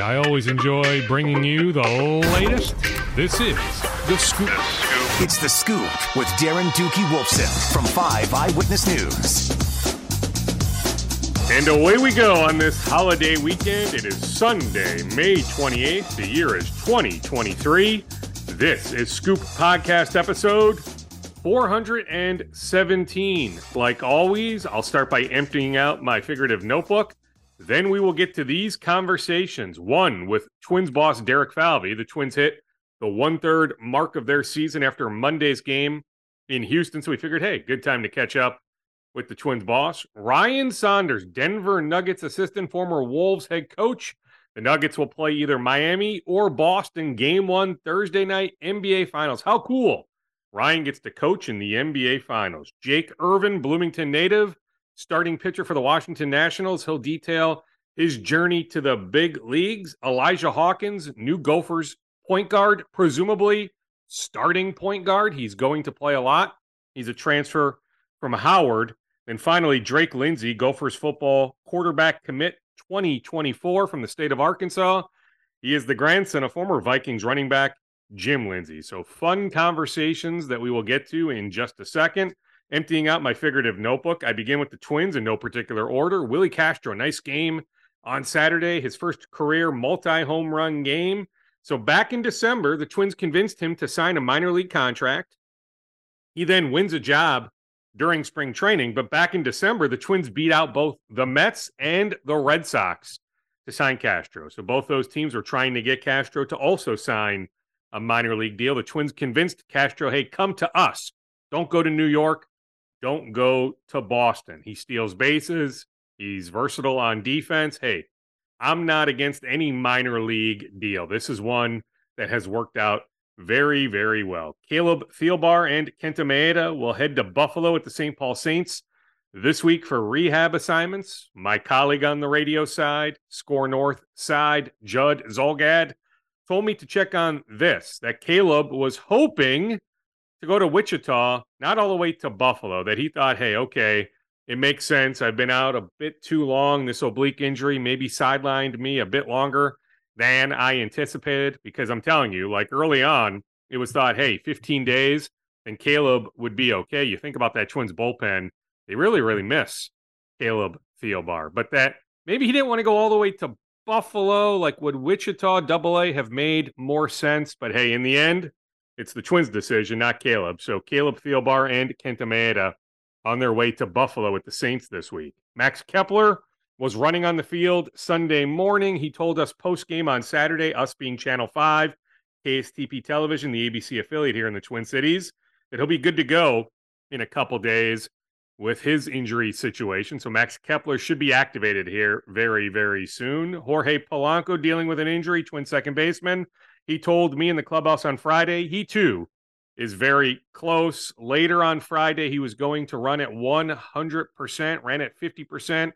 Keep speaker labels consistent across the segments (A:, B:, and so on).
A: I always enjoy bringing you the latest. This is The Scoop.
B: It's The Scoop with Darren Doogie Wolfson from 5 Eyewitness News.
A: And away we go on this holiday weekend. It is Sunday, May 28th. The year is 2023. This is Scoop Podcast episode 417. Like always, I'll start by emptying out my figurative notebook. Then we will get to these conversations. One with Twins boss Derek Falvey. The Twins hit the one third mark of their season after Monday's game in Houston. So we figured, hey, good time to catch up with the Twins boss. Ryan Saunders, Denver Nuggets assistant, former Wolves head coach. The Nuggets will play either Miami or Boston game one Thursday night NBA Finals. How cool! Ryan gets to coach in the NBA Finals. Jake Irvin, Bloomington native, starting pitcher for the Washington Nationals. He'll detail his journey to the big leagues. Elijah Hawkins, new Gophers point guard, presumably starting point guard. He's going to play a lot. He's a transfer from Howard. And finally, Drake Lindsey, Gophers football quarterback commit 2024 from the state of Arkansas. He is the grandson of former Vikings running back Jim Lindsey. So, fun conversations that we will get to in just a second. Emptying out my figurative notebook, I begin with the Twins in no particular order. Willi Castro, nice game on Saturday, his first career multi home run game. So back in December, the Twins convinced him to sign a minor league contract. He then wins a job during spring training. But back in December, the Twins beat out both the Mets and the Red Sox to sign Castro. So both those teams were trying to get Castro to also sign a minor league deal. The Twins convinced Castro, hey, come to us. Don't go to New York. Don't go to Boston. He steals bases. He's versatile on defense. Hey, I'm not against any minor league deal. This is one that has worked out very, very well. Caleb Thielbar and Kenta Maeda will head to Buffalo at the St. Paul Saints this week for rehab assignments. My colleague on the radio side, Score North side, Judd Zulgad, told me to check on this that Caleb was hoping to go to Wichita, not all the way to Buffalo, that he thought, hey, okay, it makes sense. I've been out a bit too long. This oblique injury maybe sidelined me a bit longer than I anticipated because I'm telling you, like early on, it was thought, hey, 15 days and Caleb would be okay. You think about that Twins bullpen, they really, really miss Caleb Thielbar. But that maybe he didn't want to go all the way to Buffalo. Like, would Wichita double A have made more sense? But hey, in the end, it's the Twins' decision, not Caleb. So Caleb Thielbar and Kenta Maeda on their way to Buffalo with the Saints this week. Max Kepler was running on the field Sunday morning. He told us post game on Saturday, us being Channel 5, KSTP Television, the ABC affiliate here in the Twin Cities, that he'll be good to go in a couple days with his injury situation. So Max Kepler should be activated here very, very soon. Jorge Polanco dealing with an injury, twin second baseman. He told me in the clubhouse on Friday, he too is very close. Later on Friday, he was going to run at 100%, ran at 50%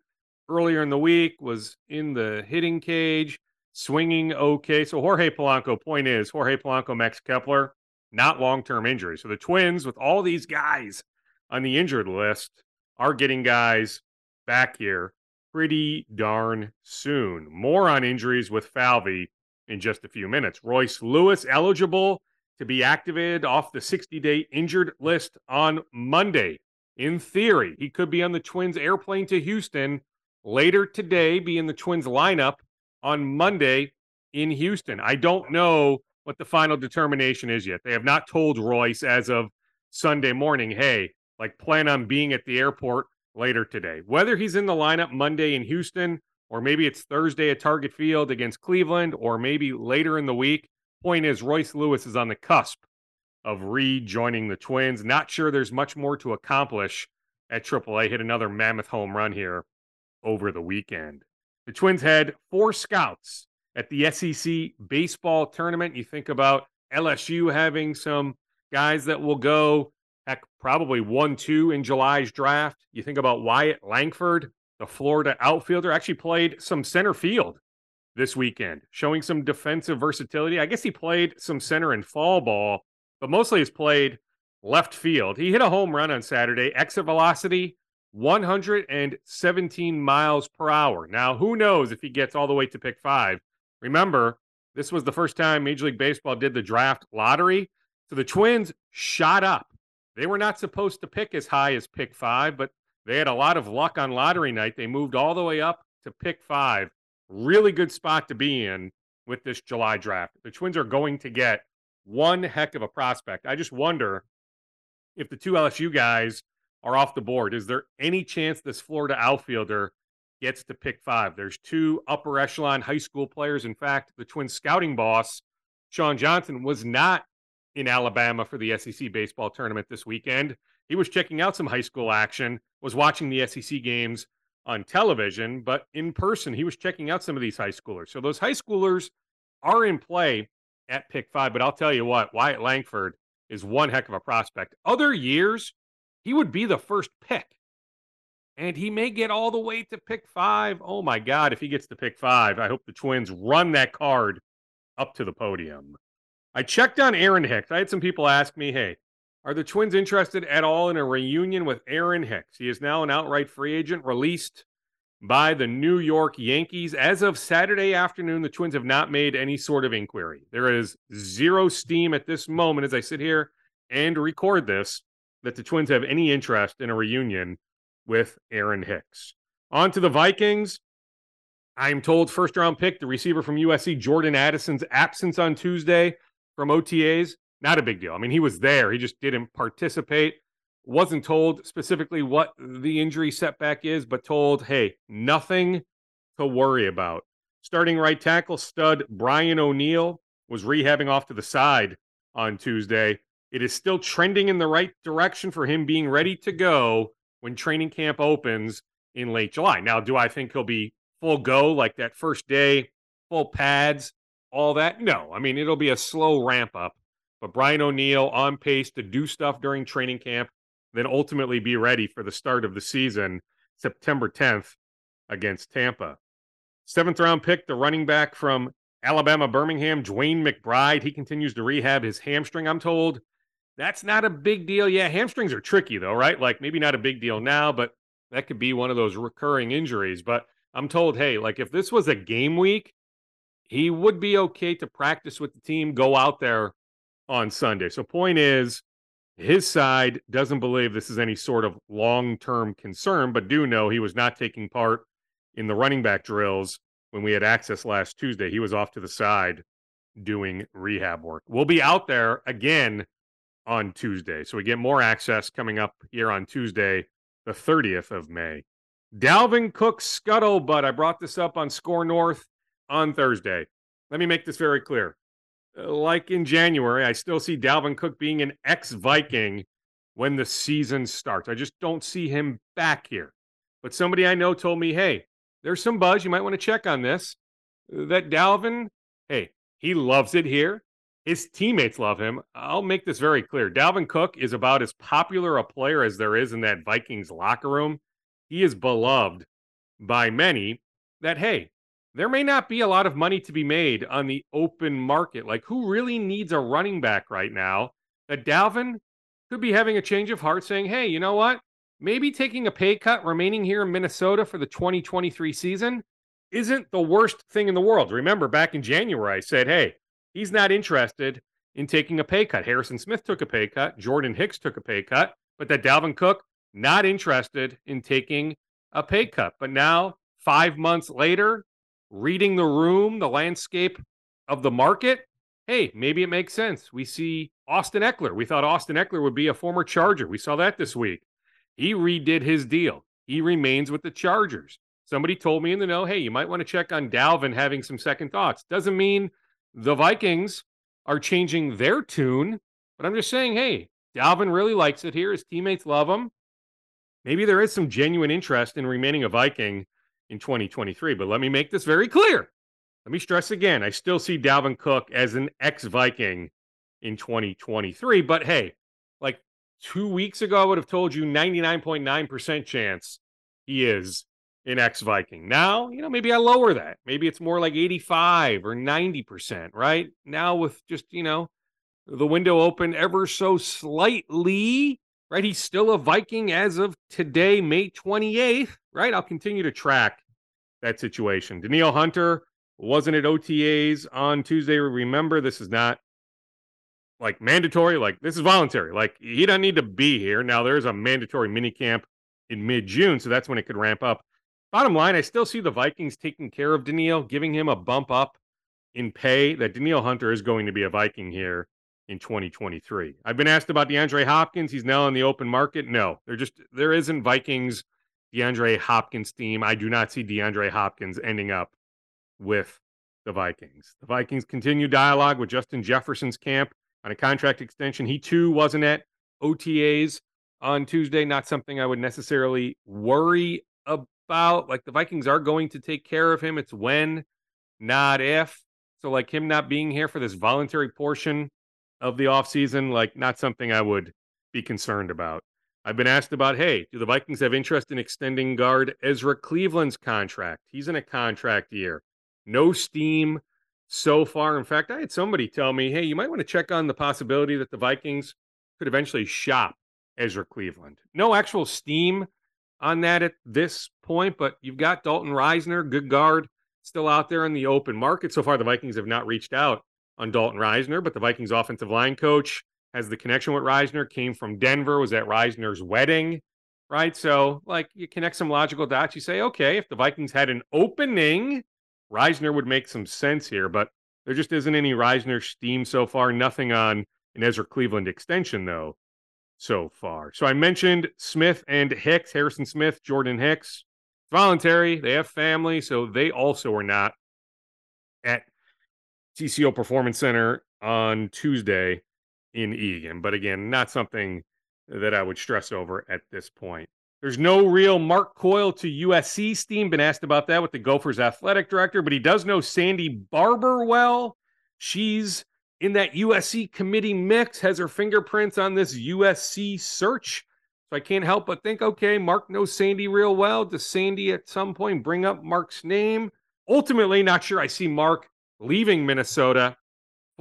A: earlier in the week, was in the hitting cage, swinging okay. So Jorge Polanco, point is, Jorge Polanco, Max Kepler, not long term injury. So the Twins, with all these guys on the injured list, are getting guys back here pretty darn soon. More on injuries with Falvey in just a few minutes. Royce Lewis eligible to be activated off the 60 day injured list on Monday. In theory, he could be on the Twins airplane to Houston later today, be in the Twins lineup on Monday in Houston. I don't know what the final determination is yet. They have not told Royce as of Sunday morning, hey, like plan on being at the airport later today. Whether he's in the lineup Monday in Houston or maybe it's Thursday at Target Field against Cleveland, or maybe later in the week. Point is, Royce Lewis is on the cusp of rejoining the Twins. Not sure there's much more to accomplish at AAA. Hit another mammoth home run here over the weekend. The Twins had four scouts at the SEC baseball tournament. You think about LSU having some guys that will go, heck, probably one, two in July's draft. You think about Wyatt Langford, the Florida outfielder, actually played some center field this weekend, showing some defensive versatility. I guess he played some center and fall ball, but mostly has played left field. He hit a home run on Saturday, exit velocity 117 miles per hour. Now, who knows if he gets all the way to pick five? Remember, this was the first time Major League Baseball did the draft lottery. So the Twins shot up. They were not supposed to pick as high as pick five, but they had a lot of luck on lottery night. They moved all the way up to pick five. Really good spot to be in with this July draft. The Twins are going to get one heck of a prospect. I just wonder if the two LSU guys are off the board. Is there any chance this Florida outfielder gets to pick five? There's two upper echelon high school players. In fact, the Twins scouting boss, Sean Johnson, was not in Alabama for the SEC baseball tournament this weekend. He was checking out some high school action, was watching the SEC games on television, but in person, he was checking out some of these high schoolers. So those high schoolers are in play at pick five. But I'll tell you what, Wyatt Langford is one heck of a prospect. Other years, he would be the first pick. And he may get all the way to pick five. Oh my God, if he gets to pick five, I hope the Twins run that card up to the podium. I checked on Aaron Hicks. I had some people ask me, hey, are the Twins interested at all in a reunion with Aaron Hicks? He is now an outright free agent released by the New York Yankees. As of Saturday afternoon, the Twins have not made any sort of inquiry. There is zero steam at this moment as I sit here and record this that the Twins have any interest in a reunion with Aaron Hicks. On to the Vikings. I'm told first round pick, the receiver from USC, Jordan Addison's absence on Tuesday from OTAs, not a big deal. I mean, he was there, he just didn't participate. Wasn't told specifically what the injury setback is, but told, hey, nothing to worry about. Starting right tackle stud Brian O'Neill was rehabbing off to the side on Tuesday. It is still trending in the right direction for him being ready to go when training camp opens in late July. Now, do I think he'll be full go like that first day, full pads, all that? No. I mean, it'll be a slow ramp up. But Brian O'Neill on pace to do stuff during training camp, then ultimately be ready for the start of the season, September 10th against Tampa. Seventh round pick, the running back from Alabama Birmingham, DeWayne McBride. He continues to rehab his hamstring, I'm told. That's not a big deal. Yeah, hamstrings are tricky though, right? Like maybe not a big deal now, but that could be one of those recurring injuries. But I'm told, hey, like if this was a game week, he would be okay to practice with the team, go out there on Sunday. So, point is, his side doesn't believe this is any sort of long term concern, but do know he was not taking part in the running back drills when we had access last Tuesday. He was off to the side doing rehab work. We'll be out there again on Tuesday. So we get more access coming up here on Tuesday, the 30th of May. Dalvin Cook scuttlebutt. I brought this up on Score North on Thursday. Let me make this very clear. Uh, like in January, I still see Dalvin Cook being an ex Viking when the season starts. I just don't see him back here. But somebody I know told me, hey, there's some buzz. You might want to check on this. That Dalvin, hey, he loves it here. His teammates love him. I'll make this very clear. Dalvin Cook is about as popular a player as there is in that Vikings locker room. He is beloved by many that, hey, there may not be a lot of money to be made on the open market. Like, who really needs a running back right now? That Dalvin could be having a change of heart saying, hey, you know what? Maybe taking a pay cut, remaining here in Minnesota for the 2023 season isn't the worst thing in the world. Remember, back in January, I said, hey, he's not interested in taking a pay cut. Harrison Smith took a pay cut, Jordan Hicks took a pay cut, but that Dalvin Cook not interested in taking a pay cut. But now, five months later, reading the room, the landscape of the market, hey, maybe it makes sense. We see Austin Ekeler. We thought Austin Ekeler would be a former Charger. We saw that this week. He redid his deal. He remains with the Chargers. Somebody told me in the know, hey, you might want to check on Dalvin having some second thoughts. Doesn't mean the Vikings are changing their tune, but I'm just saying, hey, Dalvin really likes it here. His teammates love him. Maybe there is some genuine interest in remaining a Viking in 2023. But let me make this very clear Let me stress again, I still see Dalvin Cook as an ex Viking in 2023. But hey, like two weeks ago, I would have told you 99.9% chance he is an ex Viking. Now, you know, maybe I lower that. Maybe it's more like 85 or 90%, right? Now, with just, you know, the window open ever so slightly, right? He's still a Viking as of today, May 28th, right? I'll continue to track that situation. Danielle Hunter wasn't at OTAs on Tuesday. Remember, this is not like mandatory, like this is voluntary. Like he doesn't need to be here. Now there's a mandatory mini camp in mid June, so that's when it could ramp up. Bottom line, I still see the Vikings taking care of Danielle, giving him a bump up in pay. That Danielle Hunter is going to be a Viking here in 2023. I've been asked about DeAndre Hopkins. He's now on the open market. No, there just there isn't Vikings DeAndre Hopkins team. I do not see DeAndre Hopkins ending up with the Vikings. The Vikings continue dialogue with Justin Jefferson's camp on a contract extension. He too wasn't at OTAs on Tuesday. Not something I would necessarily worry about. Like the Vikings are going to take care of him. It's when, not if. So, like him not being here for this voluntary portion of the offseason, like not something I would be concerned about. I've been asked about, hey, do the Vikings have interest in extending guard Ezra Cleveland's contract? He's in a contract year. No steam so far. In fact, I had somebody tell me, hey, you might want to check on the possibility that the Vikings could eventually shop Ezra Cleveland. No actual steam on that at this point, but you've got Dalton Risner, good guard, still out there in the open market. So far, the Vikings have not reached out on Dalton Risner, but the Vikings offensive line coach has the connection with Risner, came from Denver, was at Risner's wedding, right? So, like, you connect some logical dots. You say, okay, if the Vikings had an opening, Risner would make some sense here, but there just isn't any Risner steam so far. Nothing on an Ezra Cleveland extension, though, so far. So I mentioned Smith and Hicks, Harrison Smith, Jordan Hicks. Voluntary. They have family, so they also are not at TCO Performance Center on Tuesday in Eagan. But again, not something that I would stress over at this point. There's no real Mark Coyle to USC steam. Been asked about that with the Gophers athletic director, but he does know Sandy Barbour well. She's in that USC committee mix, has her fingerprints on this USC search. So I can't help but think, okay, Mark knows Sandy real well. Does Sandy at some point bring up Mark's name? Ultimately, not sure I see Mark leaving Minnesota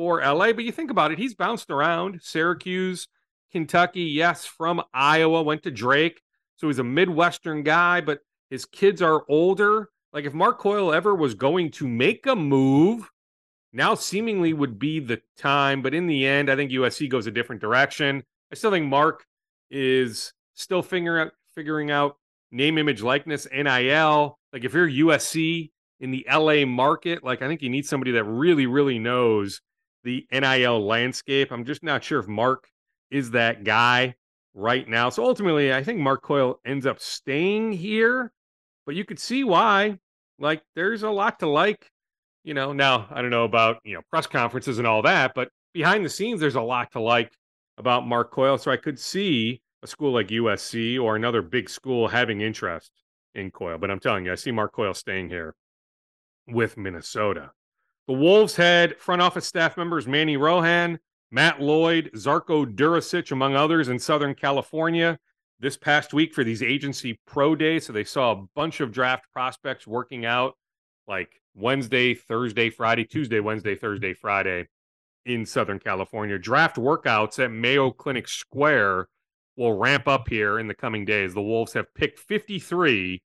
A: for LA, but you think about it, he's bounced around Syracuse, Kentucky, yes, from Iowa, went to Drake. So he's a Midwestern guy, but his kids are older. Like if Mark Coyle ever was going to make a move, now seemingly would be the time. But in the end, I think USC goes a different direction. I still think Mark is still figuring out figuring out name, image, likeness, NIL. Like if you're USC in the LA market, like I think you need somebody that really, really knows the NIL landscape. I'm just not sure if Mark is that guy right now. So ultimately, I think Mark Coyle ends up staying here, but you could see why. Like, there's a lot to like. You know, now I don't know about, you know, press conferences and all that, but behind the scenes, there's a lot to like about Mark Coyle. So I could see a school like USC or another big school having interest in Coyle. But I'm telling you, I see Mark Coyle staying here with Minnesota. The Wolves had front office staff members Manny Rohan, Matt Lloyd, Zarko Durisic, among others, in Southern California this past week for these agency pro days. So they saw a bunch of draft prospects working out like Wednesday, Thursday, Friday, Tuesday, Wednesday, Thursday, Friday in Southern California. Draft workouts at Mayo Clinic Square will ramp up here in the coming days. The Wolves have picked 53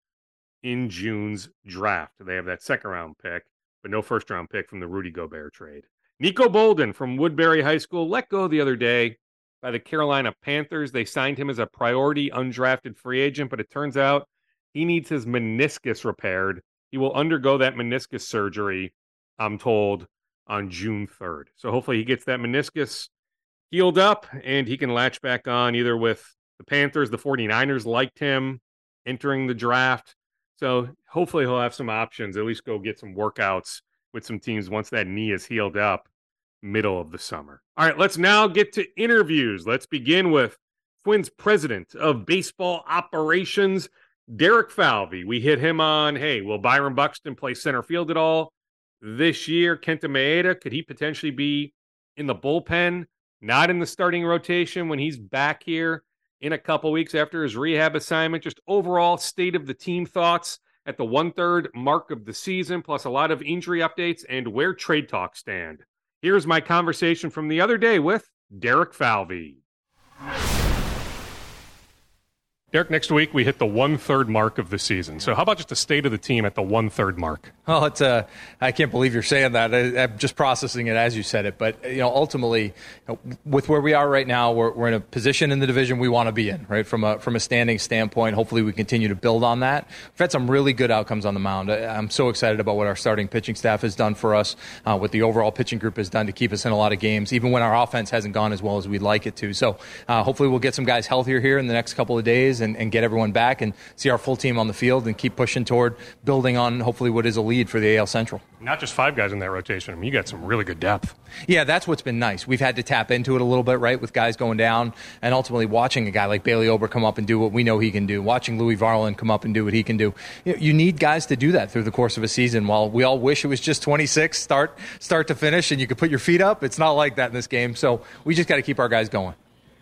A: in June's draft. They have that second round pick but no first round pick from the Rudy Gobert trade. Nico Bolden from Woodbury High School let go the other day by the Carolina Panthers. They signed him as a priority undrafted free agent, but it turns out he needs his meniscus repaired. He will undergo that meniscus surgery, I'm told, on June 3rd. So hopefully he gets that meniscus healed up and he can latch back on either with the Panthers, the 49ers liked him entering the draft. So hopefully he'll have some options, at least go get some workouts with some teams once that knee is healed up middle of the summer. All right, let's now get to interviews. Let's begin with Twins president of baseball operations, Derek Falvey. We hit him on, hey, will Byron Buxton play center field at all this year. Kenta Maeda, could he potentially be in the bullpen, not in the starting rotation when he's back here in a couple weeks after his rehab assignment? Just overall state of the team thoughts at the one third mark of the season, plus a lot of injury updates and where trade talks stand. Here's my conversation from the other day with Derek Falvey. Derek, next week we hit the one third mark of the season. So, how about just the state of the team at the one third mark?
C: Well, it's uh, I can't believe you're saying that. I, am just processing it as you said it. But you know, ultimately, you know, with where we are right now, we're, we're in a position in the division we want to be in, right? From a from a standing standpoint, hopefully we continue to build on that. We've had some really good outcomes on the mound. I, am so excited about what our starting pitching staff has done for us, uh, what the overall pitching group has done to keep us in a lot of games, even when our offense hasn't gone as well as we'd like it to. So, uh, hopefully, we'll get some guys healthier here in the next couple of days and, and get everyone back and see our full team on the field and keep pushing toward building on hopefully what is a lead for the AL Central.
A: Not just five guys in that rotation. I mean, you got some really good depth.
C: Yeah, that's what's been nice. We've had to tap into it a little bit, right, with guys going down, and ultimately watching a guy like Bailey Ober come up and do what we know he can do. Watching Louis Varland come up and do what he can do. You need guys to do that through the course of a season. While we all wish it was just 26 start start to finish, and you could put your feet up, it's not like that in this game. So we just got to keep our guys going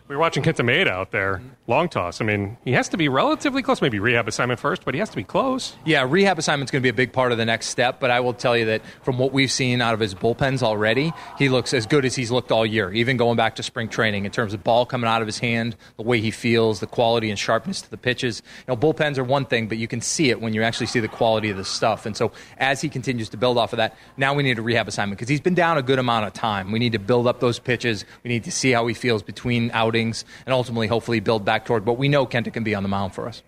A: we were watching Kenta Maeda out there, long toss. I mean, he has to be relatively close. Maybe rehab assignment first, but he has to be close.
C: Yeah, rehab assignment's going to be a big part of the next step. But I will tell you that from what we've seen out of his bullpens already, he looks as good as he's looked all year. Even going back to spring training, in terms of ball coming out of his hand, the way he feels, the quality and sharpness to the pitches. You know, bullpens are one thing, but you can see it when you actually see the quality of the stuff. And so as he continues to build off of that, now we need a rehab assignment because he's been down a good amount of time. We need to build up those pitches. We need to see how he feels between outings, and ultimately hopefully build back toward what we know Kenta can be on the mound for us.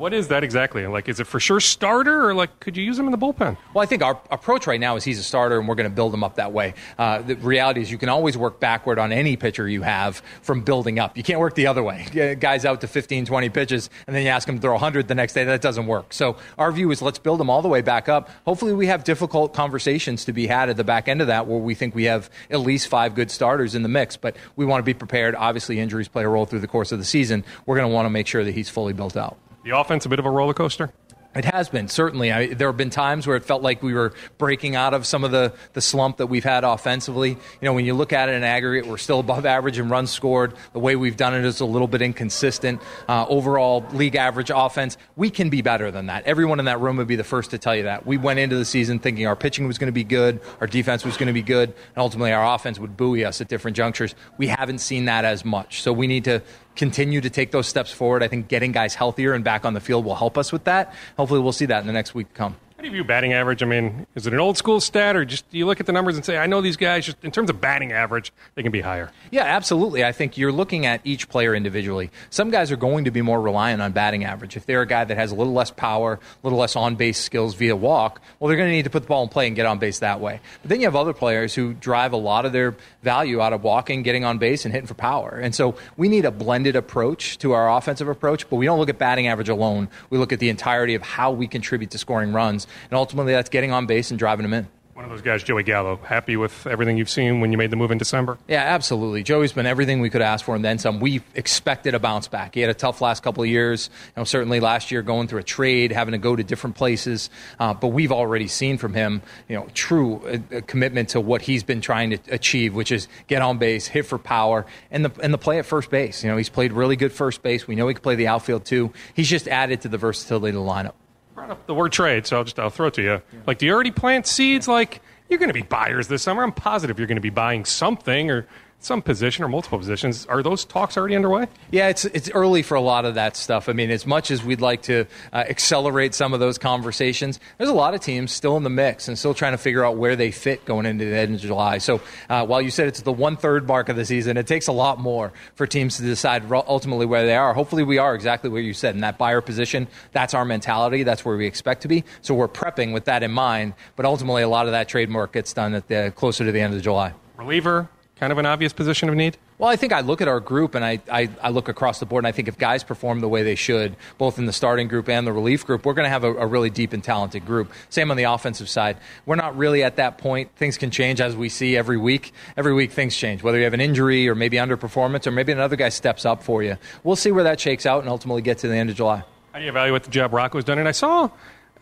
A: What is that exactly? Like, is it for sure starter, or like, could you use him in the bullpen?
C: Well, I think our approach right now is he's a starter, and we're going to build him up that way. Uh, the reality is, you can always work backward on any pitcher you have from building up. You can't work the other way. Guys out to 15, 20 pitches, and then you ask him to throw 100 the next day. That doesn't work. So our view is let's build him all the way back up. Hopefully, we have difficult conversations to be had at the back end of that, where we think we have at least five good starters in the mix. But we want to be prepared. Obviously, injuries play a role through the course of the season. We're going to want to make sure that he's fully built out.
A: The offense a bit of a roller coaster?
C: It has been certainly. I, there have been times where it felt like we were breaking out of some of the, the slump that we've had offensively. You know, when you look at it in aggregate, we're still above average in runs scored. The way we've done it is a little bit inconsistent. Uh, overall, league average offense, we can be better than that. Everyone in that room would be the first to tell you that. We went into the season thinking our pitching was going to be good, our defense was going to be good, and ultimately our offense would buoy us at different junctures. We haven't seen that as much, so we need to continue to take those steps forward. I think getting guys healthier and back on the field will help us with that. Hopefully, we'll see that in the next week to come.
A: How do you view batting average? I mean, is it an old school stat, or just do you look at the numbers and say, I know these guys, just in terms of batting average, they can be higher?
C: Yeah, absolutely. I think you're looking at each player individually. Some guys are going to be more reliant on batting average. If they're a guy that has a little less power, a little less on base skills via walk, well, they're going to need to put the ball in play and get on base that way. But then you have other players who drive a lot of their value out of walking, getting on base, and hitting for power. And so we need a blended approach to our offensive approach, but we don't look at batting average alone. We look at the entirety of how we contribute to scoring runs. And ultimately, that's getting on base and driving them in.
A: One of those guys, Joey Gallo, happy with everything you've seen when you made the move in December?
C: Yeah, absolutely. Joey's been everything we could ask for and then some. We expected a bounce back. He had a tough last couple of years. You know, certainly last year going through a trade, having to go to different places. Uh, but we've already seen from him, you know, true a, a commitment to what he's been trying to achieve, which is get on base, hit for power, and the and the play at first base. You know, he's played really good first base. We know he can play the outfield too. He's just added to the versatility of the lineup
A: brought up the word trade, so I'll just I'll throw it to you. Like, do you already plant seeds? Like, you're going to be buyers this summer. I'm positive you're going to be buying something, or some position or multiple positions. Are those talks already underway?
C: Yeah, it's it's early for a lot of that stuff. I mean, as much as we'd like to uh, accelerate some of those conversations, there's a lot of teams still in the mix and still trying to figure out where they fit going into the end of July. So uh, while you said it's the one third mark of the season, it takes a lot more for teams to decide ultimately where they are. Hopefully, we are exactly where you said in that buyer position. That's our mentality. That's where we expect to be. So we're prepping with that in mind. But ultimately, a lot of that trade mark gets done at the closer to the end of July.
A: Reliever, kind of an obvious position of need?
C: Well, I think I look at our group and I, I, I, look across the board, and I think if guys perform the way they should, both in the starting group and the relief group, we're going to have a, a, really deep and talented group. Same on the offensive side. We're not really at that point. Things can change as we see every week. Every week, things change. Whether you have an injury or maybe underperformance or maybe another guy steps up for you. We'll see where that shakes out and ultimately get to the end of July.
A: How do you evaluate the job Rocco's done? And I saw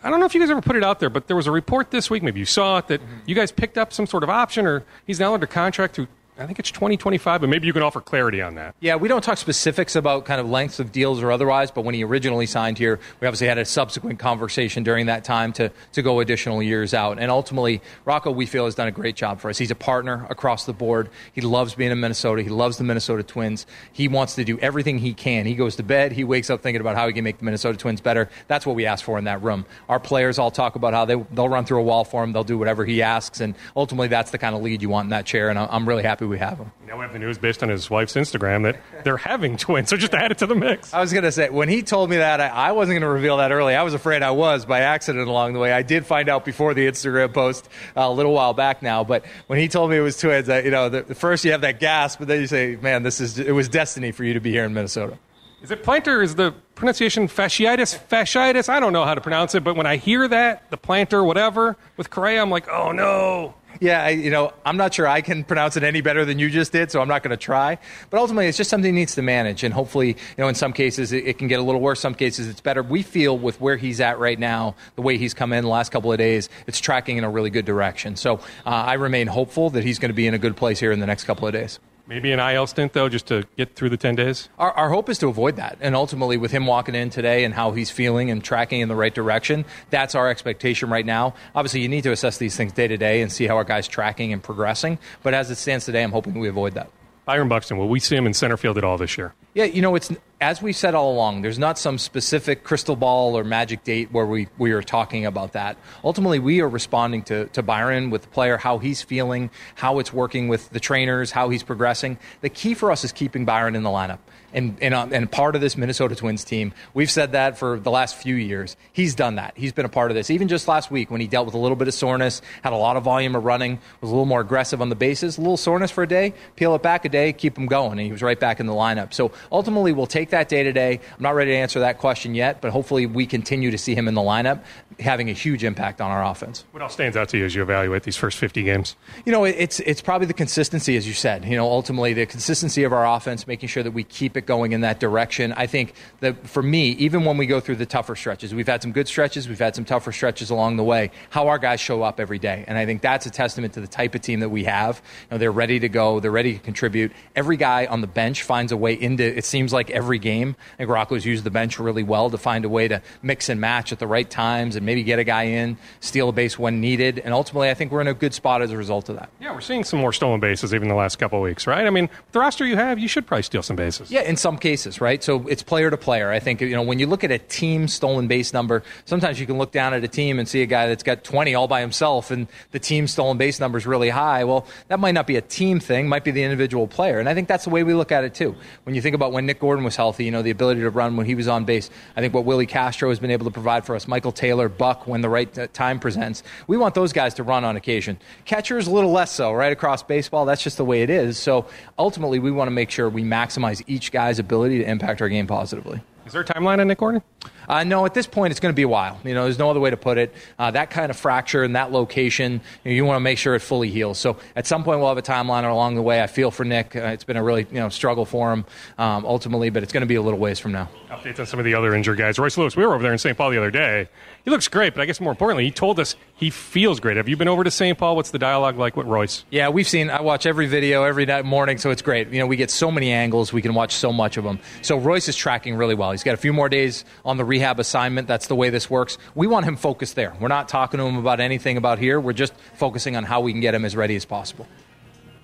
A: I don't know if you guys ever put it out there, but there was a report this week, maybe you saw it, that mm-hmm. you guys picked up some sort of option or he's now under contract through I think it's 2025, but maybe you can offer clarity on that.
C: Yeah, we don't talk specifics about kind of lengths of deals or otherwise, but when he originally signed here, we obviously had a subsequent conversation during that time to, to go additional years out. And ultimately, Rocco, we feel, has done a great job for us. He's a partner across the board. He loves being in Minnesota. He loves the Minnesota Twins. He wants to do everything he can. He goes to bed, he wakes up thinking about how he can make the Minnesota Twins better. That's what we ask for in that room. Our players all talk about how they, they'll run through a wall for him, they'll do whatever he asks, and ultimately, that's the kind of lead you want in that chair, and I'm really happy we have him.
A: Now we have the news based on his wife's Instagram that they're having twins, so just add it to the mix.
C: I was going to say, when he told me that, I, I wasn't going to reveal that early. I was afraid I was by accident along the way. I did find out before the Instagram post uh, a little while back now, but when he told me it was twins, I, you know, the, the first you have that gasp, but then you say, man, this is, it was destiny for you to be here in Minnesota.
A: Is it plantar? Is the pronunciation fasciitis? Fasciitis? I don't know how to pronounce it, but when I hear that, the plantar, whatever, with Correa, I'm like, oh no.
C: Yeah, I, you know, I'm not sure I can pronounce it any better than you just did, so I'm not going to try. But ultimately, it's just something he needs to manage, and hopefully, you know, in some cases it, it, can get a little worse. Some cases it's better. We feel with where he's at right now, the way he's come in the last couple of days, it's tracking in a really good direction. So uh, I remain hopeful that he's going to be in a good place here in the next couple of days.
A: Maybe an IL stint, though, just to get through the 10 days?
C: Our, our, hope is to avoid that. And ultimately, with him walking in today and how he's feeling and tracking in the right direction, that's our expectation right now. Obviously, you need to assess these things day to day and see how our guy's tracking and progressing. But as it stands today, I'm hoping we avoid that.
A: Byron Buxton, will we see him in center field at all this year?
C: Yeah, you know, it's as we said all along, there's not some specific crystal ball or magic date where we, we are talking about that. Ultimately, we are responding to, to Byron with the player, how he's feeling, how it's working with the trainers, how he's progressing. The key for us is keeping Byron in the lineup and, and, uh, and part of this Minnesota Twins team. We've said that for the last few years. He's done that. He's been a part of this. Even just last week when he dealt with a little bit of soreness, had a lot of volume of running, was a little more aggressive on the bases, a little soreness for a day, peel it back a day, keep him going, and he was right back in the lineup. So ultimately, we'll take that day to day. I'm not ready to answer that question yet, but hopefully we continue to see him in the lineup, having a huge impact on our offense.
A: What else stands out to you as you evaluate these first 50 games?
C: You know, it's it's probably the consistency, as you said. You know, ultimately the consistency of our offense, making sure that we keep it going in that direction. I think that for me, even when we go through the tougher stretches, we've had some good stretches, we've had some tougher stretches along the way. How our guys show up every day, and I think that's a testament to the type of team that we have. You know, they're ready to go, they're ready to contribute. Every guy on the bench finds a way into. It seems like every game. I think Rocco's used the bench really well to find a way to mix and match at the right times and maybe get a guy in, steal a base when needed. And ultimately, I think we're in a good spot as a result of that.
A: Yeah, we're seeing some more stolen bases even the last couple of weeks, right? I mean, the roster you have, you should probably steal some bases.
C: Yeah, in some cases, right? So it's player to player. I think, you know, when you look at a team stolen base number, sometimes you can look down at a team and see a guy that's got 20 all by himself and the team stolen base number is really high. Well, that might not be a team thing, might be the individual player. And I think that's the way we look at it too. When you think about when Nick Gordon was healthy, you know, the ability to run when he was on base. I think what Willi Castro has been able to provide for us, Michael Taylor, Buck, when the right uh, time presents, we want those guys to run on occasion. Catchers, a little less so, right across baseball. That's just the way it is. So ultimately, we want to make sure we maximize each guy's ability to impact our game positively.
A: Is there a timeline on Nick Gordon?
C: Uh, no, at this point, it's going to be a while. You know, there's no other way to put it. Uh, that kind of fracture in that location, you, know, you want to make sure it fully heals. So at some point, we'll have a timeline along the way. I feel for Nick. Uh, it's been a really you know struggle for him um, ultimately, but it's going to be a little ways from now.
A: Updates on some of the other injured guys. Royce Lewis, we were over there in St. Paul the other day. He looks great, but I guess more importantly, he told us he feels great. Have you been over to St. Paul? What's the dialogue like with Royce?
C: Yeah, we've seen. I watch every video every night morning, so it's great. You know, we get so many angles. We can watch so much of them. So Royce is tracking really well. He's got a few more days on the rehab assignment. That's the way this works. We want him focused there. We're not talking to him about anything about here. We're just focusing on how we can get him as ready as possible.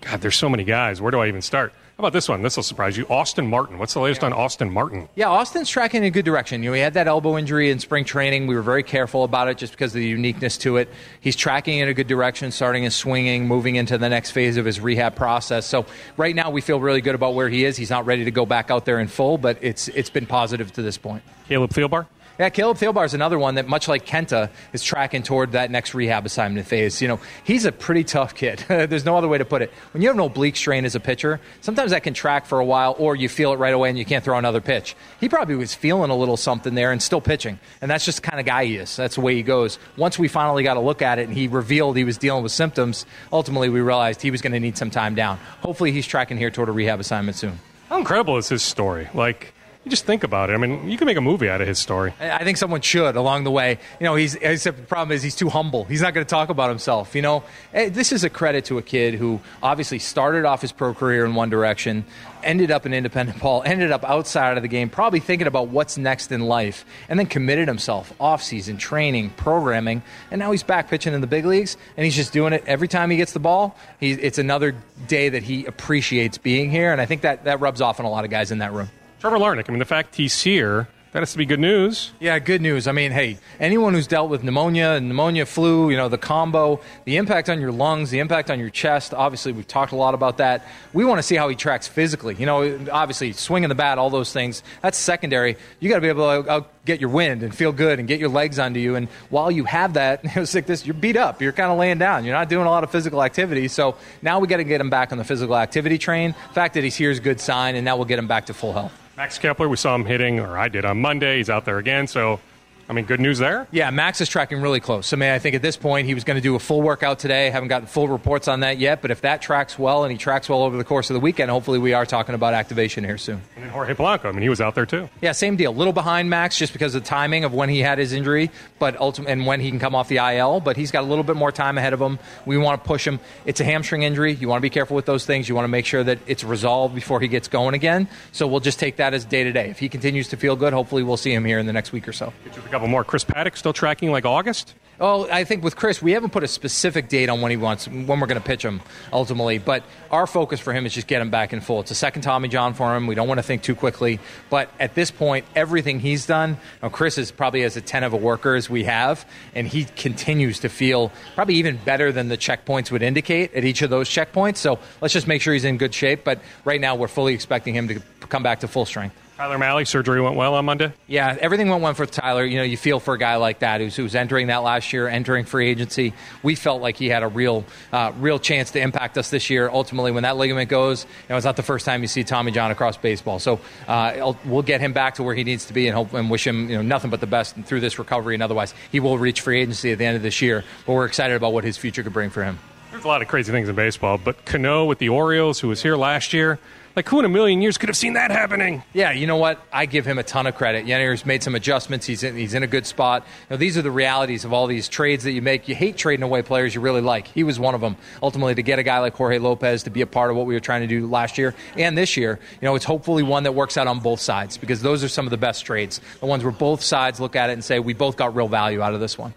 A: God, there's so many guys. Where do I even start? How about this one? This will surprise you. Austin Martin. What's the latest yeah. on Austin Martin?
C: Yeah, Austin's tracking in a good direction. You know, he had that elbow injury in spring training. We were very careful about it just because of the uniqueness to it. He's tracking in a good direction, starting his swinging, moving into the next phase of his rehab process. So right now we feel really good about where he is. He's not ready to go back out there in full, but it's it's been positive to this point.
A: Caleb Thielbar?
C: Yeah, Caleb Thielbar is another one that, much like Kenta, is tracking toward that next rehab assignment phase. You know, he's a pretty tough kid. There's no other way to put it. When you have an oblique strain as a pitcher, sometimes that can track for a while, or you feel it right away and you can't throw another pitch. He probably was feeling a little something there and still pitching, and that's just the kind of guy he is. That's the way he goes. Once we finally got a look at it and he revealed he was dealing with symptoms, ultimately we realized he was going to need some time down. Hopefully, he's tracking here toward a rehab assignment soon.
A: How incredible is his story? Like you just think about it. I mean, you can make a movie out of his story.
C: I think someone should along the way. You know, he's except the problem is he's too humble. He's not going to talk about himself. You know, eh, this is a credit to a kid who obviously started off his pro career in one direction, ended up in independent ball, ended up outside of the game, probably thinking about what's next in life, and then committed himself off season training, programming, and now he's back pitching in the big leagues, and he's just doing it every time he gets the ball. He, it's another day that he appreciates being here, and I think that that rubs off on a lot of guys in that room.
A: Trevor Larnach, I mean, the fact he's here, that has to be good news.
C: Yeah, good news. I mean, hey, anyone who's dealt with pneumonia, and pneumonia, flu, you know, the combo, the impact on your lungs, the impact on your chest, obviously, we've talked a lot about that. We want to see how he tracks physically. You know, obviously, swinging the bat, all those things, that's secondary. You got to be able to uh, get your wind and feel good and get your legs under you. And while you have that, it's like this, you're beat up. You're kind of laying down. You're not doing a lot of physical activity. So now we got to get him back on the physical activity train. The fact that he's here is a good sign, and now we'll get him back to full health.
A: Max Kepler, we saw him hitting, or I did on Monday. He's out there again. So I mean, good news there.
C: Yeah, Max is tracking really close. I mean, I think at this point he was going to do a full workout today. Haven't gotten full reports on that yet, but if that tracks well and he tracks well over the course of the weekend, hopefully we are talking about activation here soon.
A: And then Jorge Polanco, I mean, he was out there too.
C: Yeah, same deal. A little behind Max just because of the timing of when he had his injury, but ultimately and when he can come off the IL. But he's got a little bit more time ahead of him. We want to push him. It's a hamstring injury. You want to be careful with those things. You want to make sure that it's resolved before he gets going again. So we'll just take that as day to day. If he continues to feel good, hopefully we'll see him here in the next week or so.
A: Couple more. Chris Paddack still tracking like August?
C: Oh, I think with Chris, we haven't put a specific date on when he wants, when we're going to pitch him ultimately. But our focus for him is just get him back in full. It's a second Tommy John for him. We don't want to think too quickly. But at this point, everything he's done, Chris is probably as a 10 of a worker as we have, and he continues to feel probably even better than the checkpoints would indicate at each of those checkpoints. So let's just make sure he's in good shape. But right now, we're fully expecting him to come back to full strength.
A: Tyler Mahle, surgery went well on Monday?
C: Yeah, everything went well for Tyler. You know, you feel for a guy like that who's, who's entering that last year, entering free agency. We felt like he had a real, uh, real chance to impact us this year. Ultimately, when that ligament goes, you know, it's not the first time you see Tommy John across baseball. So uh, we'll get him back to where he needs to be and hope and wish him, you know, nothing but the best through this recovery. And otherwise, he will reach free agency at the end of this year. But we're excited about what his future could bring for him.
A: There's a lot of crazy things in baseball, but Cano with the Orioles, who was here last year, like, who in a million years could have seen that happening?
C: Yeah, you know what? I give him a ton of credit. Yennier's made some adjustments. He's in, he's in a good spot. You know, these are the realities of all these trades that you make. You hate trading away players you really like. He was one of them. Ultimately, to get a guy like Jorge Lopez to be a part of what we were trying to do last year and this year, you know, it's hopefully one that works out on both sides because those are some of the best trades. The ones where both sides look at it and say, we both got real value out of this one.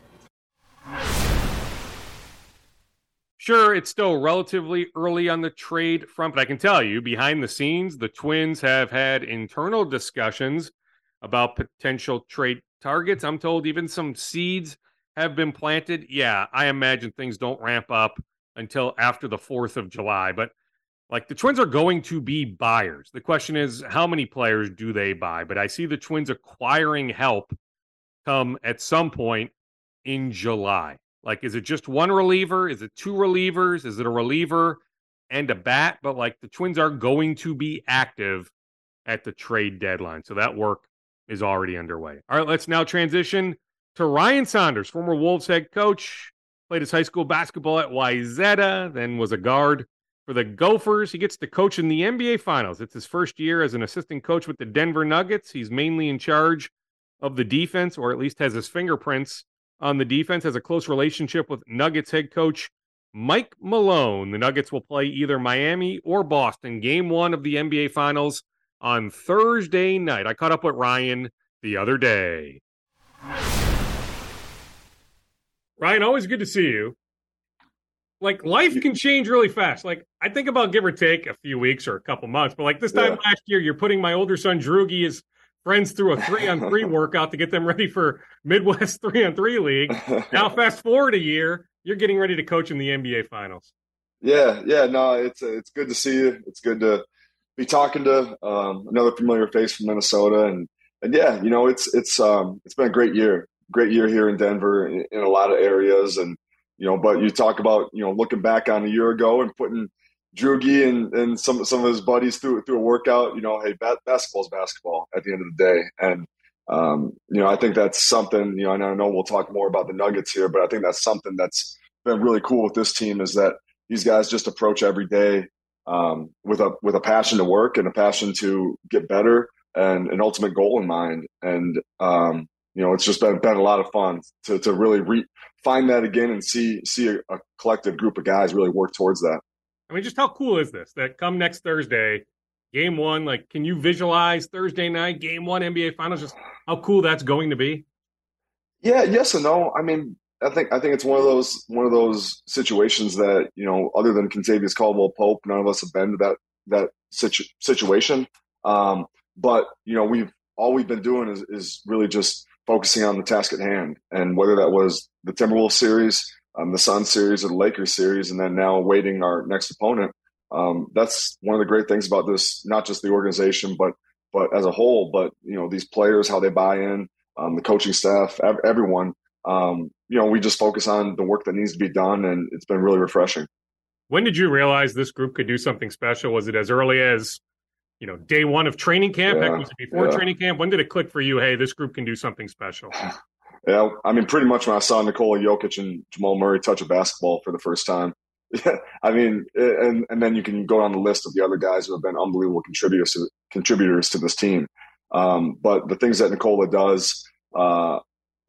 A: Sure, it's still relatively early on the trade front, but I can tell you behind the scenes, the Twins have had internal discussions about potential trade targets. I'm told even some seeds have been planted. Yeah, I imagine things don't ramp up until after the 4th of July, but like the Twins are going to be buyers. The question is, how many players do they buy? But I see the Twins acquiring help come at some point in July. Like, is it just one reliever? Is it two relievers? Is it a reliever and a bat? But like the Twins are going to be active at the trade deadline. So that work is already underway. All right, let's now transition to Ryan Saunders, former Wolves head coach, played his high school basketball at Wayzata, then was a guard for the Gophers. He gets to coach in the NBA Finals. It's his first year as an assistant coach with the Denver Nuggets. He's mainly in charge of the defense, or at least has his fingerprints on the defense, has a close relationship with Nuggets head coach Mike Malone. The Nuggets will play either Miami or Boston, game one of the NBA Finals on Thursday night. I caught up with Ryan the other day. Ryan, always good to see you. Like life can change really fast. Like I think about give or take a few weeks or a couple months, but like this time yeah. last year, you're putting my older son Drugi is friends through a three on three workout to get them ready for Midwest three on three league. Now, fast forward a year, you're getting ready to coach in the NBA finals.
D: Yeah, yeah, no, it's it's good to see you. It's good to be talking to um, another familiar face from Minnesota, and and yeah, you know, it's it's um, it's been a great year, great year here in Denver in, in a lot of areas, and you know, but you talk about you know looking back on a year ago and putting Drugi and, and some some of his buddies through through a workout. You know, hey, ba- basketball is basketball at the end of the day, and um, you know, I think that's something. You know, and I know we'll talk more about the Nuggets here, but I think that's something that's been really cool with this team is that these guys just approach every day um, with a with a passion to work and a passion to get better and an ultimate goal in mind. And um, you know, it's just been been a lot of fun to to really re- find that again and see see a, a collective group of guys really work towards that.
A: I mean, just how cool is this? That come next Thursday, game one. Like, can you visualize Thursday night, game one, NBA Finals? Just how cool that's going to be.
D: Yeah, yes and no. I mean, I think I think it's one of those one of those situations that you know, other than Kentavious Caldwell Pope, none of us have been to that that situ- situation. Um, but you know, we've all we've been doing is is really just focusing on the task at hand, and whether that was the Timberwolves series, um, the Sun series, or the Lakers series, and then now awaiting our next opponent. Um, that's one of the great things about this, not just the organization, but but as a whole. But you know, these players, how they buy in, um, the coaching staff, everyone. Um, you know, we just focus on the work that needs to be done, and it's been really refreshing.
A: When did you realize this group could do something special? Was it as early as you know day one of training camp? Yeah, Heck, was it before yeah. training camp? When did it click for you? Hey, this group can do something special.
D: Yeah, I mean, pretty much when I saw Nikola Jokic and Jamal Murray touch a basketball for the first time. Yeah, I mean, and and then you can go down the list of the other guys who have been unbelievable contributors to contributors to this team. Um, but the things that Nikola does, uh,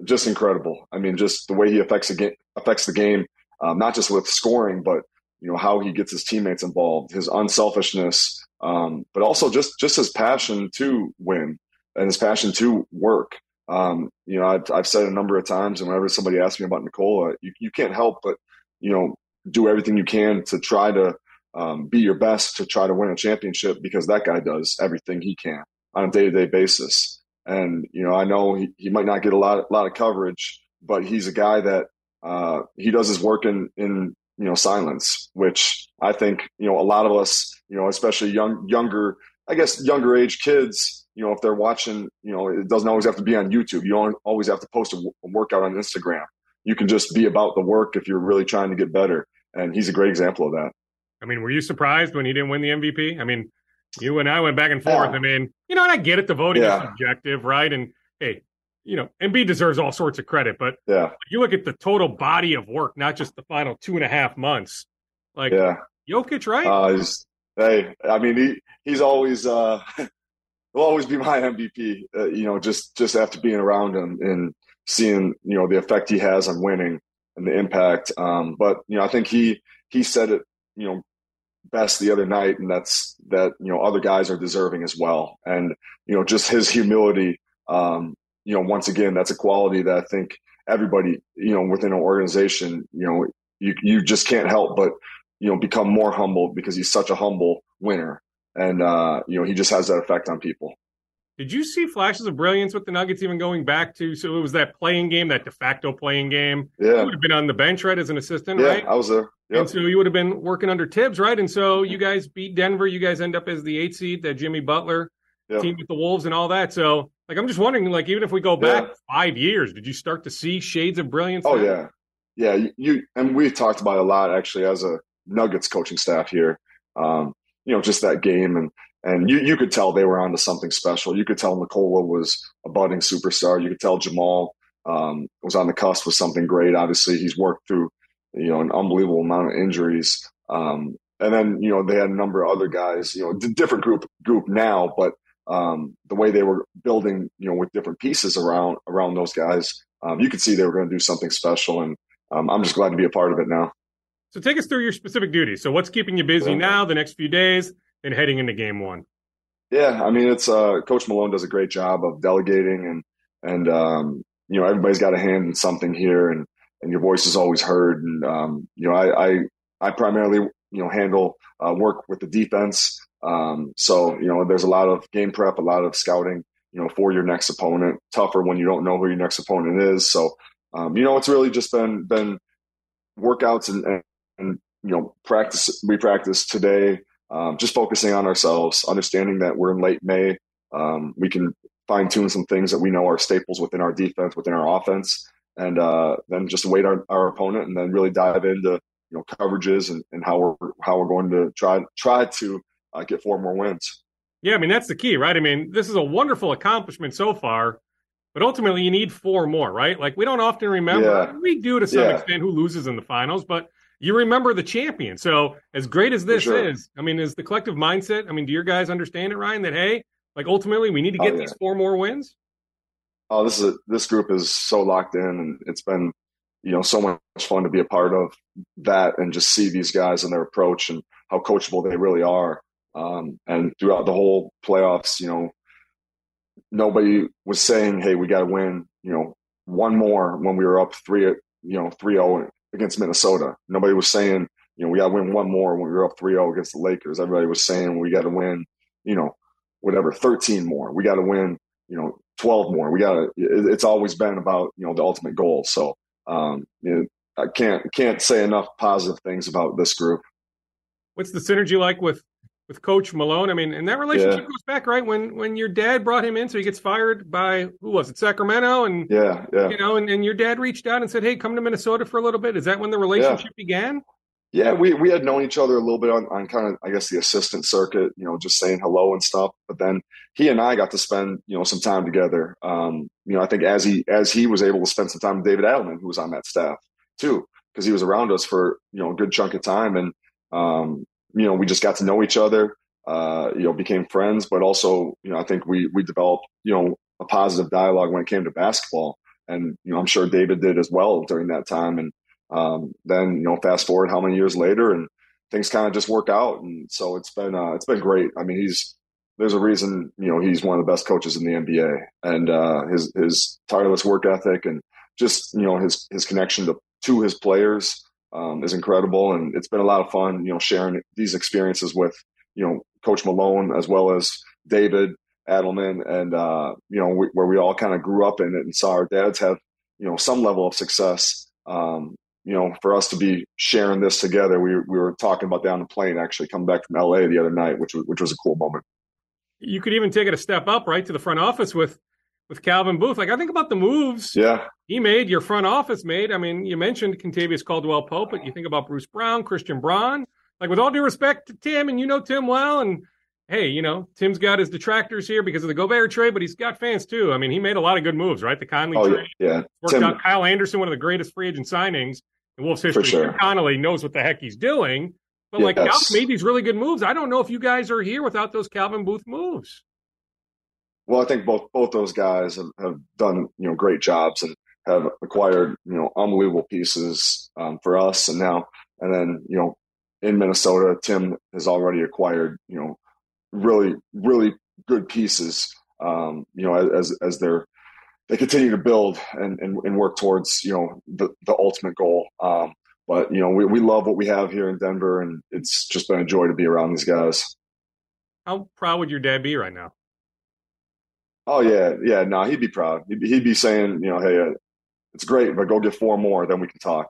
D: just incredible. I mean, just the way he affects the game, affects the game, um, not just with scoring, but you know how he gets his teammates involved, his unselfishness, um, but also just just his passion to win and his passion to work. Um, you know, I've, I've said a number of times, and whenever somebody asks me about Nikola, you, you can't help but you know do everything you can to try to um, be your best to try to win a championship because that guy does everything he can on a day to day basis. And you know, I know he, he might not get a lot a lot of coverage, but he's a guy that uh, he does his work in in you know silence, which I think you know a lot of us, you know, especially young younger, I guess younger age kids, you know, if they're watching, you know, it doesn't always have to be on YouTube. You don't always have to post a, a workout on Instagram. You can just be about the work if you're really trying to get better. And he's a great example of that.
A: I mean, were you surprised when he didn't win the MVP? I mean, you and I went back and forth. Yeah. I mean, you know, and I get it. The voting yeah. is subjective, right? And hey, you know, Embiid deserves all sorts of credit, but
D: yeah,
A: you look at the total body of work, not just the final two and a half months. Like, yeah, Jokic, right?
D: Uh, hey, I mean, he he's always uh, will always be my MVP. Uh, you know, just just after being around him and seeing you know the effect he has on winning and the impact. Um, but you know, I think he he said it you know best the other night, and that's that you know other guys are deserving as well, and you know just his humility. Um, you know, once again, that's a quality that I think everybody you know within an organization, you know, you you just can't help but you know become more humble because he's such a humble winner, and uh, you know he just has that effect on people.
A: Did you see flashes of brilliance with the Nuggets even going back to so it was that play-in game, that de facto play-in game?
D: Yeah.
A: You would have been on the bench, right, as an assistant,
D: yeah,
A: right?
D: I was there.
A: Yep. And so you would have been working under Thibs, right? And so you guys beat Denver. You guys end up as the eight seed, that Jimmy Butler yep. team with the Wolves and all that. So like I'm just wondering, like, even if we go back yeah. five years, did you start to see shades of brilliance?
D: Oh yeah. Yeah. You and we've talked about a lot actually as a Nuggets coaching staff here. Um, you know, just that game and and you you could tell they were onto something special. You could tell Nikola was a budding superstar. You could tell Jamal um, was on the cusp with something great. Obviously, he's worked through you know an unbelievable amount of injuries. Um, and then you know they had a number of other guys. You know, different group group now, but um, the way they were building, you know, with different pieces around around those guys, um, you could see they were going to do something special. And um, I'm just glad to be a part of it now.
A: So take us through your specific duties. So what's keeping you busy now, the next few days? and heading into game one?
D: Yeah, I mean, it's uh, Coach Malone does a great job of delegating, and and um, you know everybody's got a hand in something here, and and your voice is always heard. And um, you know, I, I I primarily you know handle uh, work with the defense. Um, so you know, there's a lot of game prep, a lot of scouting. You know, for your next opponent, tougher when you don't know who your next opponent is. So um, you know, it's really just been been workouts and you know practice. We practice today um, just focusing on ourselves, understanding that we're in late May. Um, we can fine tune some things that we know are staples within our defense, within our offense, and uh, then just wait our, our opponent and then really dive into you know coverages and, and how we're how we're going to try try to uh, get four more wins.
A: Yeah, I mean that's the key, right? I mean this is a wonderful accomplishment so far, but ultimately you need four more, right? Like we don't often remember. Yeah. We do to some yeah. extent who loses in the finals, but you remember the champion. So as great as this sure. is, I mean, is the collective mindset? I mean, do your guys understand it, Ryan? That hey, Like ultimately, we need to
D: Oh,
A: get
D: yeah.
A: these four more wins.
D: Oh, this is a, this group is so locked in, and it's been you know so much fun to be a part of that and just see these guys and their approach and how coachable they really are. Um, and throughout the whole playoffs, you know, nobody was saying, "Hey, we got to win," you know, one more when we were up three, you know, three zero against Minnesota. Nobody was saying, you know, we got to win one more when we were up 3-0 against the Lakers. Everybody was saying we got to win, you know, whatever, 13 more. We got to win, you know, 12 more. We got to. It's always been about you know the ultimate goal. So um, you know, I can't can't say enough positive things about this group.
A: What's the synergy like with with Coach Malone? I mean, and that relationship
D: Yeah.
A: goes back right when when your dad brought him in, so he gets fired by who was it, Sacramento, and
D: Yeah, yeah.
A: you know, and, and your dad reached out and said, "Hey, come to Minnesota for a little bit." Is that when the relationship began?
D: Yeah, we, we had known each other a little bit on, on kind of, I guess, the assistant circuit, you know, just saying hello and stuff. But then he and I got to spend, you know, some time together. Um, you know, I think as he as he was able to spend some time with David Adelman, who was on that staff too, because he was around us for, you know, a good chunk of time. And, um, you know, we just got to know each other, uh, you know, became friends. But also, you know, I think we we developed, you know, a positive dialogue when it came to basketball. And, you know, I'm sure David did as well during that time. And, um, then you know, fast forward how many years later, and things kind of just work out, and so it's been uh, it's been great. I mean, he's there's a reason you know he's one of the best coaches in the NBA, and uh, his his tireless work ethic and just you know his his connection to to his players um, is incredible, and it's been a lot of fun you know sharing these experiences with you know Coach Malone as well as David Adelman, and uh, you know we, where we all kind of grew up in it and saw our dads have you know some level of success. Um, you know, for us to be sharing this together, we we were talking about down the plane actually coming back from LA the other night, which was which was a cool moment.
A: You could even take it a step up, right, to the front office with with Calvin Booth. Like I think about the moves
D: Yeah,
A: he made, your front office made. I mean, you mentioned Kentavious Caldwell Pope, but you think about Bruce Brown, Christian Braun. Like with all due respect to Tim, and you know Tim well, and hey, you know Tim's got his detractors here because of the Gobert trade, but he's got fans too. I mean, he made a lot of good moves, right? The Conley
D: oh yeah,
A: trade
D: yeah.
A: worked
D: Tim,
A: out. Kyle Anderson, one of the greatest free agent signings in Wolves history.
D: sure.
A: Connelly knows what the heck he's doing. But like
D: Yes.
A: Calvin made these really good moves. I don't know if you guys are here without those Calvin Booth moves.
D: Well, I think both both those guys have, have done you know great jobs and have acquired you know unbelievable pieces um, for us, and now and then you know in Minnesota, Tim has already acquired you know really really good pieces. Um, you know as as they're they continue to build and, and, and work towards you know the, the ultimate goal. Um, but you know we, we love what we have here in Denver, and it's just been a joy to be around these guys.
A: How proud would your dad be right now?
D: Oh yeah, yeah. No, he'd be proud. He'd, he'd be saying, you know, hey, uh, it's great, but go get four more, then we can talk.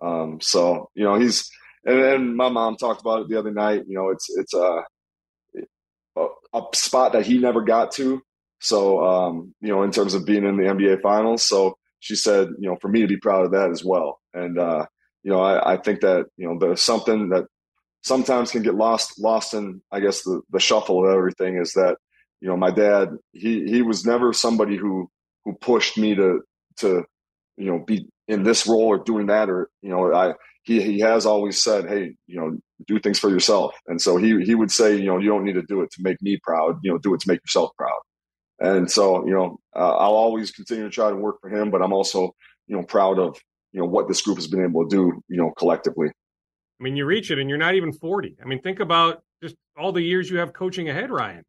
D: Um, so you know, he's and then my mom talked about it the other night. You know, it's it's a a, a spot that he never got to. So um, you know, in terms of being in the NBA Finals, so she said, you know, for me to be proud of that as well. And uh, you know, I, I think that you know there's something that sometimes can get lost lost in, I guess, the the shuffle of everything is that you know my dad he he was never somebody who who pushed me to to you know be in this role or doing that or you know i he he has always said hey you know do things for yourself and so he he would say you know you don't need to do it to make me proud you know do it to make yourself proud and so you know uh, i'll always continue to try to work for him but i'm also you know proud of you know what this group has been able to do you know collectively
A: I mean, you reach it and you're not even 40. I mean, think about just all the years you have coaching ahead, Ryan.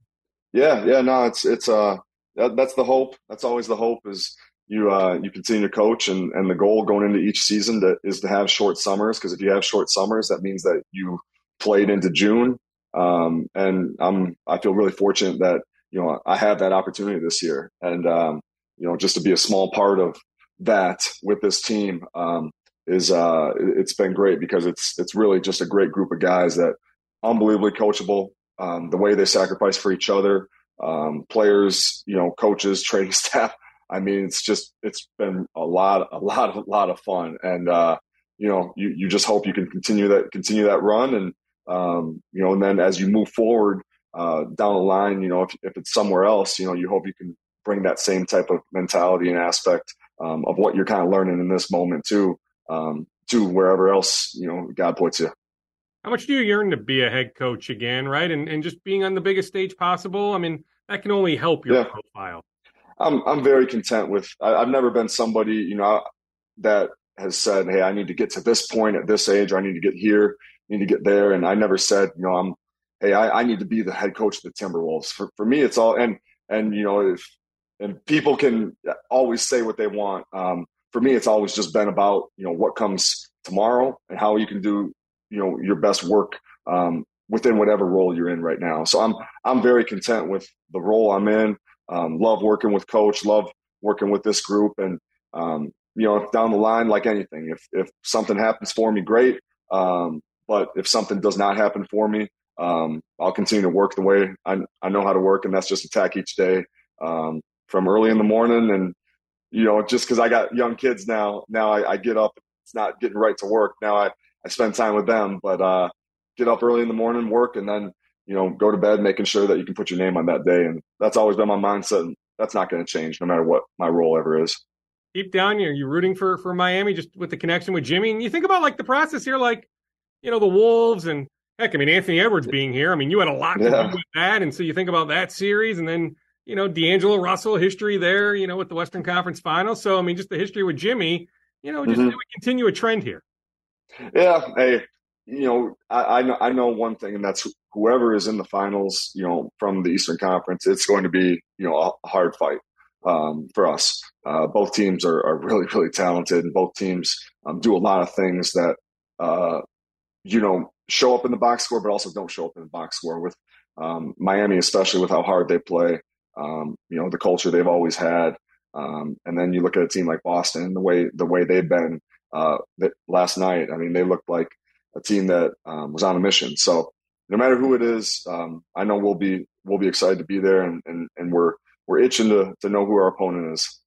D: Yeah, yeah, no, it's it's uh that, that's the hope. That's always the hope is you uh you continue to coach and and the goal going into each season to, is to have short summers because if you have short summers that means that you played into June. Um and I'm I feel really fortunate that you know I have that opportunity this year and um you know just to be a small part of that with this team um is uh it- it's been great because it's it's really just a great group of guys that unbelievably coachable um, the way they sacrifice for each other, um, players, you know, coaches, training staff. I mean, it's just it's been a lot, a lot, a lot of fun, and uh, you know, you you just hope you can continue that continue that run, and um, you know, and then as you move forward uh, down the line, you know, if if it's somewhere else, you know, you hope you can bring that same type of mentality and aspect um, of what you're kind of learning in this moment too, um, to wherever else you know God puts you.
A: How much do you yearn to be a head coach again, right? And and just being on the biggest stage possible. I mean, that can only help your yeah. profile.
D: I'm I'm very content with. I, have never been somebody you know that has said, "Hey, I need to get to this point at this age, or I need to get here, I need to get there." And I never said, you know, I'm, hey, I, I need to be the head coach of the Timberwolves. For for me, it's all and and you know if and people can always say what they want. Um, for me, it's always just been about you know what comes tomorrow and how you can do you know your best work um, within whatever role you're in right now. So I'm I'm very content with the role I'm in. Um, love working with coach. Love working with this group. And um, you know, down the line, like anything, if if something happens for me, great. Um, but if something does not happen for me, um, I'll continue to work the way I, I know how to work, and that's just attack each day um, from early in the morning. And you know, just because I got young kids now, now I, I, get up. It's not getting right to work. Now I, I spend time with them, but uh, get up early in the morning, work, and then you know go to bed, making sure that you can put your name on that day. And that's always been my mindset. And that's not going to change, no matter what my role ever is.
A: Deep down, you're you rooting for for Miami just with the connection with Jimmy. And you think about like the process here, like you know the Wolves and heck, I mean Anthony Edwards being here. I mean you had a lot to yeah. do with that, and so you think about that series, and then you know D'Angelo Russell history there, you know with the Western Conference Finals. So I mean just the history with Jimmy, you know, just mm-hmm. continue a trend here.
D: Yeah, hey, you know, I, I, know I know one thing, and that's whoever is in the finals, you know, from the Eastern Conference, it's going to be you know a hard fight um, for us. Uh, both teams are, are, really really talented, and both teams um, do a lot of things that uh, you know show up in the box score, but also don't show up in the box score. With um, Miami, especially with how hard they play, um, you know, the culture they've always had, um, and then you look at a team like Boston, the way the way they've been uh, last night. I mean, they looked like a team that um, was on a mission. So no matter who it is, um, I know we'll be we'll be excited to be there, and and, and we're we're itching to to know who our opponent is.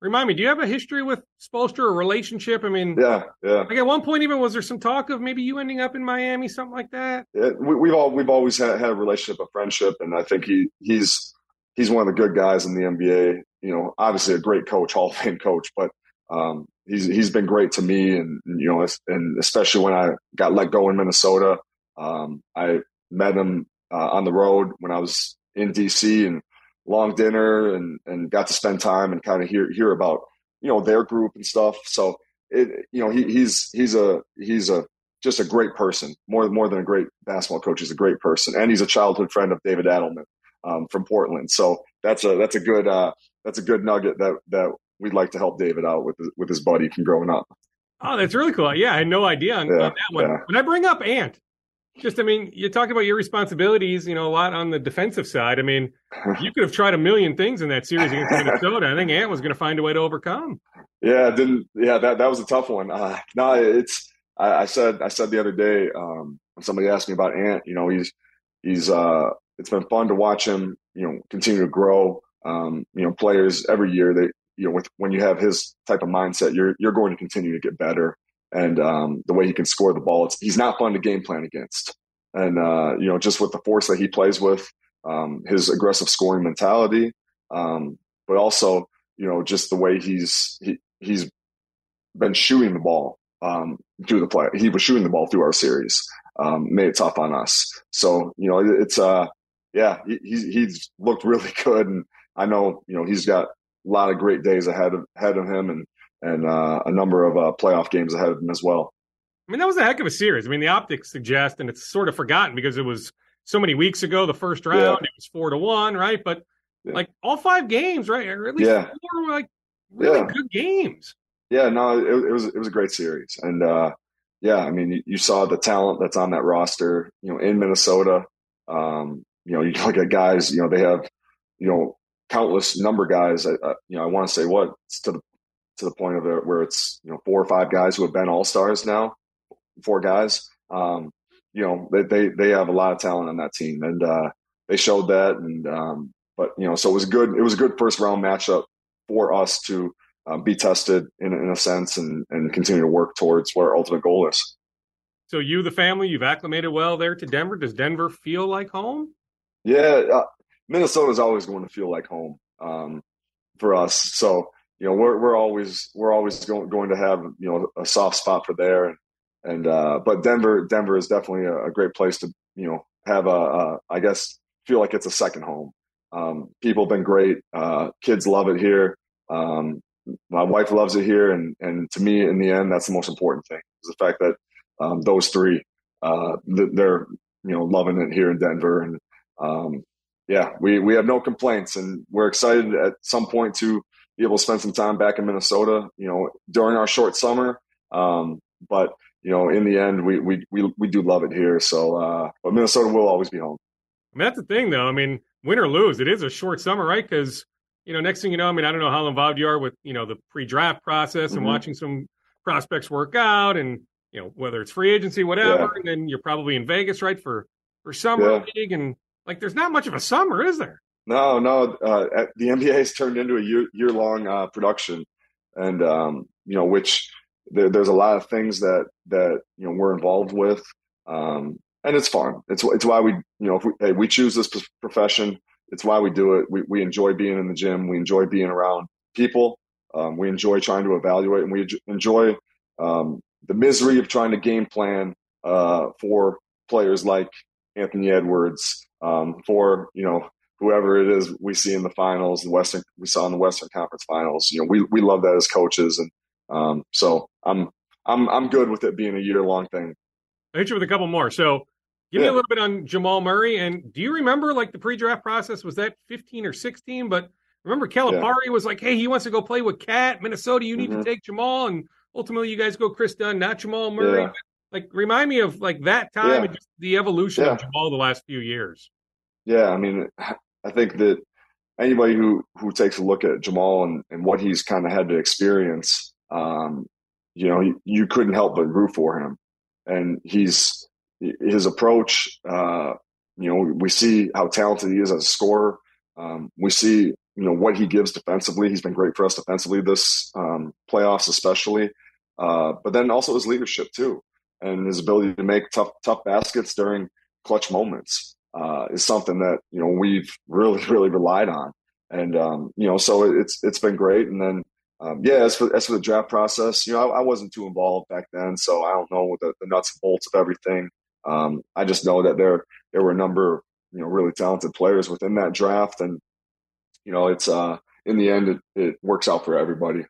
A: Remind me, do you have a history with Spoelstra, a relationship? I mean,
D: yeah, yeah.
A: Like at one point, even was there some talk of maybe you ending up in Miami, something like that?
D: Yeah, we, have all we've always had, had a relationship, a friendship, and I think he he's he's one of the good guys in the NBA. You know, obviously a great coach, Hall of Fame coach, but um, he's he's been great to me, and you know, and especially when I got let go in Minnesota, um, I met him uh, on the road when I was in DC and long dinner and and got to spend time and kind of hear hear about you know their group and stuff. So it you know he, he's he's a he's a just a great person more more than a great basketball coach. He's a great person, and he's a childhood friend of David Adelman um, from Portland. So that's a that's a good uh, that's a good nugget that that we'd like to help David out with with his buddy from growing up.
A: Oh, that's really cool. Yeah, I had no idea on, yeah, on that one. Yeah. When I bring up Ant, just I mean, you talk about your responsibilities, you know, a lot on the defensive side. I mean, you could have tried a million things in that series against Minnesota. I think Ant was going to find a way to overcome.
D: Yeah, didn't. Yeah, that that was a tough one. Uh, no, it's. I, I, said I said the other day um, when somebody asked me about Ant. You know, he's he's. uh It's been fun to watch him. You know, continue to grow. Um, you know, players every year they you know, with when you have his type of mindset, you're you're going to continue to get better. And um, the way he can score the ball, it's, he's not fun to game plan against. And uh, you know, just with the force that he plays with, um, his aggressive scoring mentality, um, but also you know just the way he's he, he's been shooting the ball um, through the play. He was shooting the ball through our series, um, made it tough on us. So you know, it's uh, yeah, he, he's looked really good, and I know you know he's got a lot of great days ahead of ahead of him, and and uh, a number of uh, playoff games ahead of him as well.
A: I mean, that was a heck of a series. I mean, the optics suggest, and it's sort of forgotten because it was so many weeks ago. The first round, yeah. it was four to one, right? But yeah. like all five games, right, or at least yeah. four, like really yeah. good games.
D: Yeah, no, it, it, was it was a great series, and uh, yeah, I mean, you, you, saw the talent that's on that roster. You know, in Minnesota, um, you know, you look at guys. You know, they have you know countless number guys. I, I you know, I want to say what to the to the point of it where it's you know four or five guys who have been all stars now, four guys. Um, you know, they, they they have a lot of talent on that team, and uh, they showed that. And um, but you know, so it was good. It was a good first round matchup for us to um, be tested in, in a sense and and continue to work towards what our ultimate goal is.
A: So you, the family, you've acclimated well there to Denver. Does Denver feel like home?
D: Yeah, uh, Minnesota is always going to feel like home um, for us. So you know we're we're always we're always going going to have you know a soft spot for there, and and uh, but Denver, Denver is definitely a, a, great place to you know have a, a I guess feel like it's a second home. Um, people have been great. Uh, kids love it here. Um, my wife loves it here, and and to me, in the end, that's the most important thing is the fact that um, those three uh, they're you know loving it here in Denver, and um, yeah, we we have no complaints, and we're excited at some point to be able to spend some time back in Minnesota. You know, during our short summer, um, but you know, in the end, we we we we do love it here. So, uh, but Minnesota will always be home.
A: I mean, that's the thing, though. I mean, win or lose, it is a short summer, right? Because you know, next thing you know, I mean, I don't know how involved you are with you know the pre-draft process and mm-hmm. watching some prospects work out, and you know whether it's free agency, whatever, yeah. and then you're probably in Vegas, right, for for summer yeah. league, and like, there's not much of a summer, is there?
D: No, no. Uh, the NBA has turned into a year year long uh, production, and um, you know, which there, there's a lot of things that that you know we're involved with, um, and it's fun. It's it's why we you know we hey, we choose this profession. It's why we do it. We we enjoy being in the gym. We enjoy being around people. Um, we enjoy trying to evaluate, and we enjoy um, the misery of trying to game plan uh, for players like Anthony Edwards, um, for you know whoever it is we see in the finals, the Western we saw in the Western Conference Finals. You know, we we love that as coaches, and um, so I'm I'm I'm good with it being a year long thing.
A: I hit you with a couple more. So give yeah. me a little bit on Jamal Murray. And do you remember like the pre draft process? Was that 15 or 16? But remember Calipari yeah. was like, hey, he wants to go play with KAT, Minnesota. You need mm-hmm. to take Jamal. And ultimately you guys go Kris Dunn, not Jamal Murray. Yeah. Like remind me of like that time and just the evolution of Jamal the last few years.
D: Yeah, I mean, I think that anybody who who takes a look at Jamal and, and what he's kind of had to experience um, you know, you, you couldn't help but root for him. And he's his approach. Uh, you know, we see how talented he is as a scorer. Um, we see you know what he gives defensively. He's been great for us defensively this um, playoffs, especially. Uh, but then also his leadership too, and his ability to make tough tough baskets during clutch moments uh, is something that you know we've really really relied on. And um, you know, so it's it's been great. And then um, yeah, as for as for the draft process, you know, I, I, wasn't too involved back then, so I don't know the, the nuts and bolts of everything. Um, I just know that there there were a number of you know really talented players within that draft, and you know, it's uh in the end it, it works out for everybody.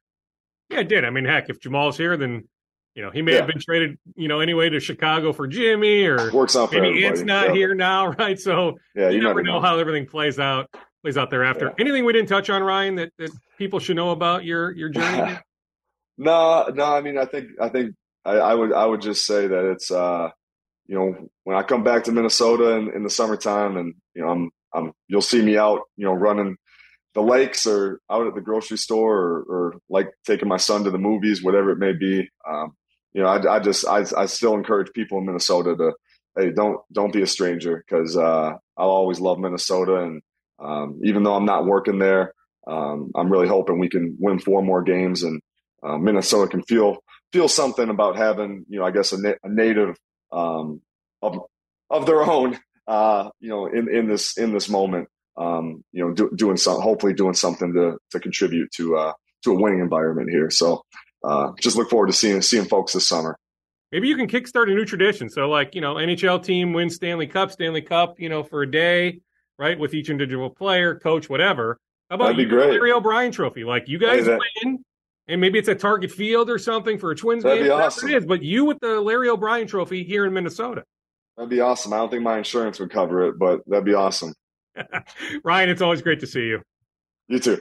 A: Yeah, it did. I mean, heck, if Jamal's here, then you know he may yeah. have been traded, you know, anyway to Chicago for Jimmy, or
D: works out for
A: maybe
D: everybody.
A: it's not yeah. here now, right? So yeah, you, you never, never know. know how everything plays out plays out there after. Yeah. Anything we didn't touch on, Ryan, that, that people should know about your your journey?
D: no, no. I mean, I think I think I, I, would I would just say that it's uh, you know when I come back to Minnesota in, in the summertime, and you know I'm I'm you'll see me out, you know, running the lakes or out at the grocery store or, or like taking my son to the movies, whatever it may be. Um, you know, I, I just I, I still encourage people in Minnesota to hey don't don't be a stranger because uh, I'll always love Minnesota and um, even though I'm not working there, um, I'm really hoping we can win four more games and uh, Minnesota can feel feel something about having you know I guess a, na- a native um, of of their own uh, you know in, in this in this moment um, you know do, doing some hopefully doing something to to contribute to uh, to a winning environment here. So uh, just look forward to seeing seeing folks this summer.
A: Maybe you can kickstart a new tradition. So like you know NHL team wins Stanley Cup, Stanley Cup you know for a day right? With each individual player, coach, whatever. How about
D: That'd be great.
A: Larry O'Brien Trophy? Like you guys hey, that, win, and maybe it's a Target Field or something for a Twins
D: that'd
A: game.
D: Be awesome.
A: It is, but you with the Larry O'Brien Trophy here in Minnesota.
D: That'd be awesome. I don't think my insurance would cover it, but that'd be awesome.
A: Ryan, it's always great to see you.
D: You too.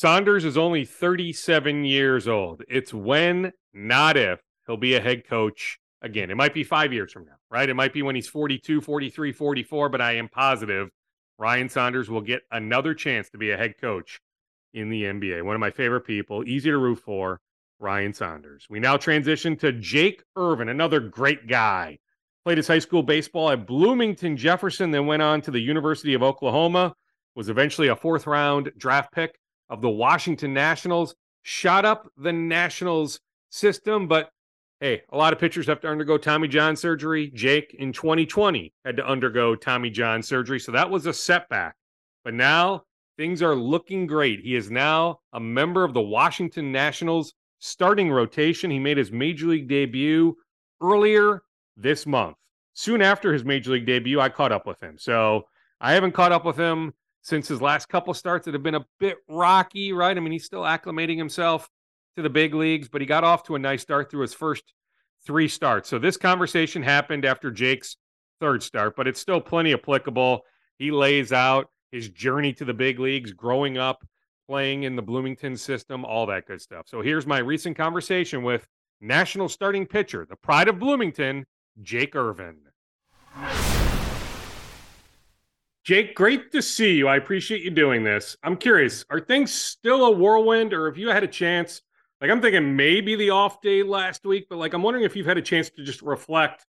A: Saunders is only 37 years old. It's when, not if, he'll be a head coach again. It might be five years from now, right? It might be when he's 42, 43, 44, but I am positive Ryan Saunders will get another chance to be a head coach in the NBA. One of my favorite people, easy to root for. Ryan Saunders. We now transition to Jake Irvin, another great guy. Played his high school baseball at Bloomington Jefferson, then went on to the University of Oklahoma, was eventually a fourth round draft pick of the Washington Nationals, shot up the Nationals system, but hey, a lot of pitchers have to undergo Tommy John surgery. Jake in 2020 had to undergo Tommy John surgery, so that was a setback. But now things are looking great. He is now a member of the Washington Nationals starting rotation. He made his major league debut earlier this month. Soon after his major league debut, I caught up with him. So I haven't caught up with him since his last couple starts that have been a bit rocky, right? I mean, he's still acclimating himself to the big leagues, but he got off to a nice start through his first three starts. So this conversation happened after Jake's third start, but it's still plenty applicable. He lays out his journey to the big leagues, growing up, playing in the Bloomington system, all that good stuff. So here's my recent conversation with national starting pitcher, the pride of Bloomington, Jake Irvin. Jake, great to see you. I appreciate you doing this. I'm curious, are things still a whirlwind, or have you had a chance? Like, I'm thinking maybe the off day last week, but like, I'm wondering if you've had a chance to just reflect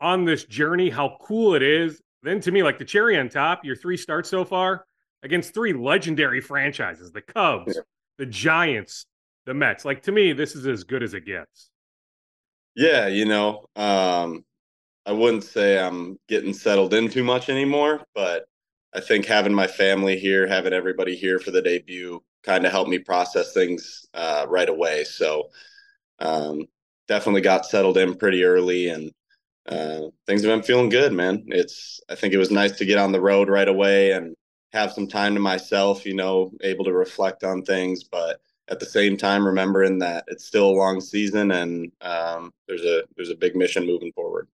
A: on this journey, how cool it is. Then to me, like the cherry on top, your three starts so far against three legendary franchises the Cubs, yeah. the Giants, the Mets. Like, to me, this is as good as it gets.
E: Yeah, you know, um, I wouldn't say I'm getting settled in too much anymore, but I think having my family here, having everybody here for the debut, kind of helped me process things uh, right away. So um, definitely got settled in pretty early, and uh, things have been feeling good, man. It's I think it was nice to get on the road right away and have some time to myself. You know, able to reflect on things, but at the same time remembering that it's still a long season and um, there's a there's a big mission moving forward.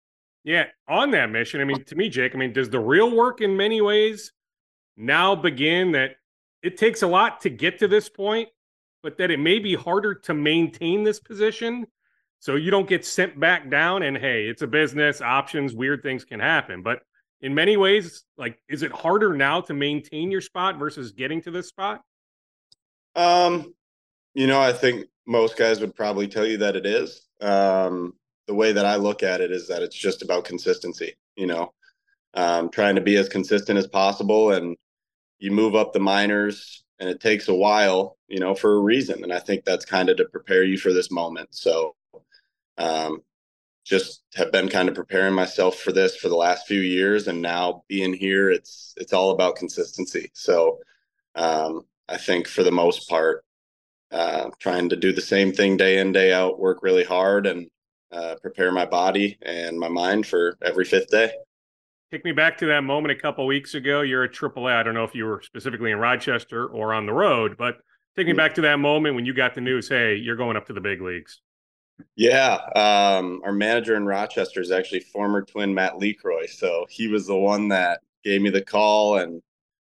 A: Yeah, on that mission, I mean, to me, Jake, I mean, does the real work in many ways now begin that it takes a lot to get to this point, but that it may be harder to maintain this position so you don't get sent back down and hey, it's a business, options, weird things can happen. But in many ways, like, is it harder now to maintain your spot versus getting to this spot?
E: Um, you know, I think most guys would probably tell you that it is. Um, the way that I look at it is that it's just about consistency, you know, um, trying to be as consistent as possible. And you move up the minors and it takes a while, you know, for a reason. And I think that's kind of to prepare you for this moment. So, um, just have been kind of preparing myself for this for the last few years and now being here it's it's all about consistency so um, i think for the most part uh, trying to do the same thing day in day out work really hard and uh, prepare my body and my mind for every fifth day.
A: Take me back to that moment a couple weeks ago. You're at AAA. I don't know if you were specifically in Rochester or on the road, but take me mm. back to that moment when you got the news. Hey, you're going up to the big leagues.
E: Yeah, um, our manager in Rochester is actually former Twin Matt LeCroy, so he was the one that gave me the call. And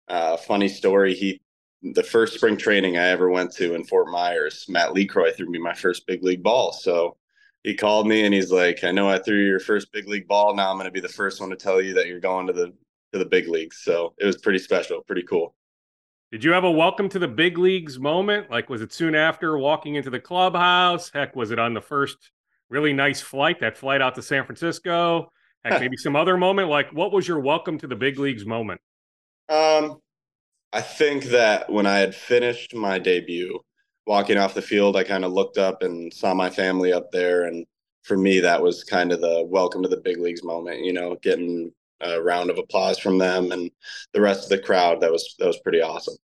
E: uh, funny story, he the first spring training I ever went to in Fort Myers, Matt LeCroy threw me my first big league ball. So he called me and he's like, I know I threw your first big league ball. Now I'm going to be the first one to tell you that you're going to the to the big leagues. So it was pretty special, pretty cool.
A: Did you have a welcome to the big leagues moment? Like, was it soon after walking into the clubhouse? Heck, was it on the first really nice flight, that flight out to San Francisco? Heck, maybe some other moment. Like, what was your welcome to the big leagues moment?
E: Um, I think that when I had finished my debut, walking off the field, I kind of looked up and saw my family up there. And for me, that was kind of the welcome to the big leagues moment, you know, getting a round of applause from them and the rest of the crowd. That was, that was pretty awesome.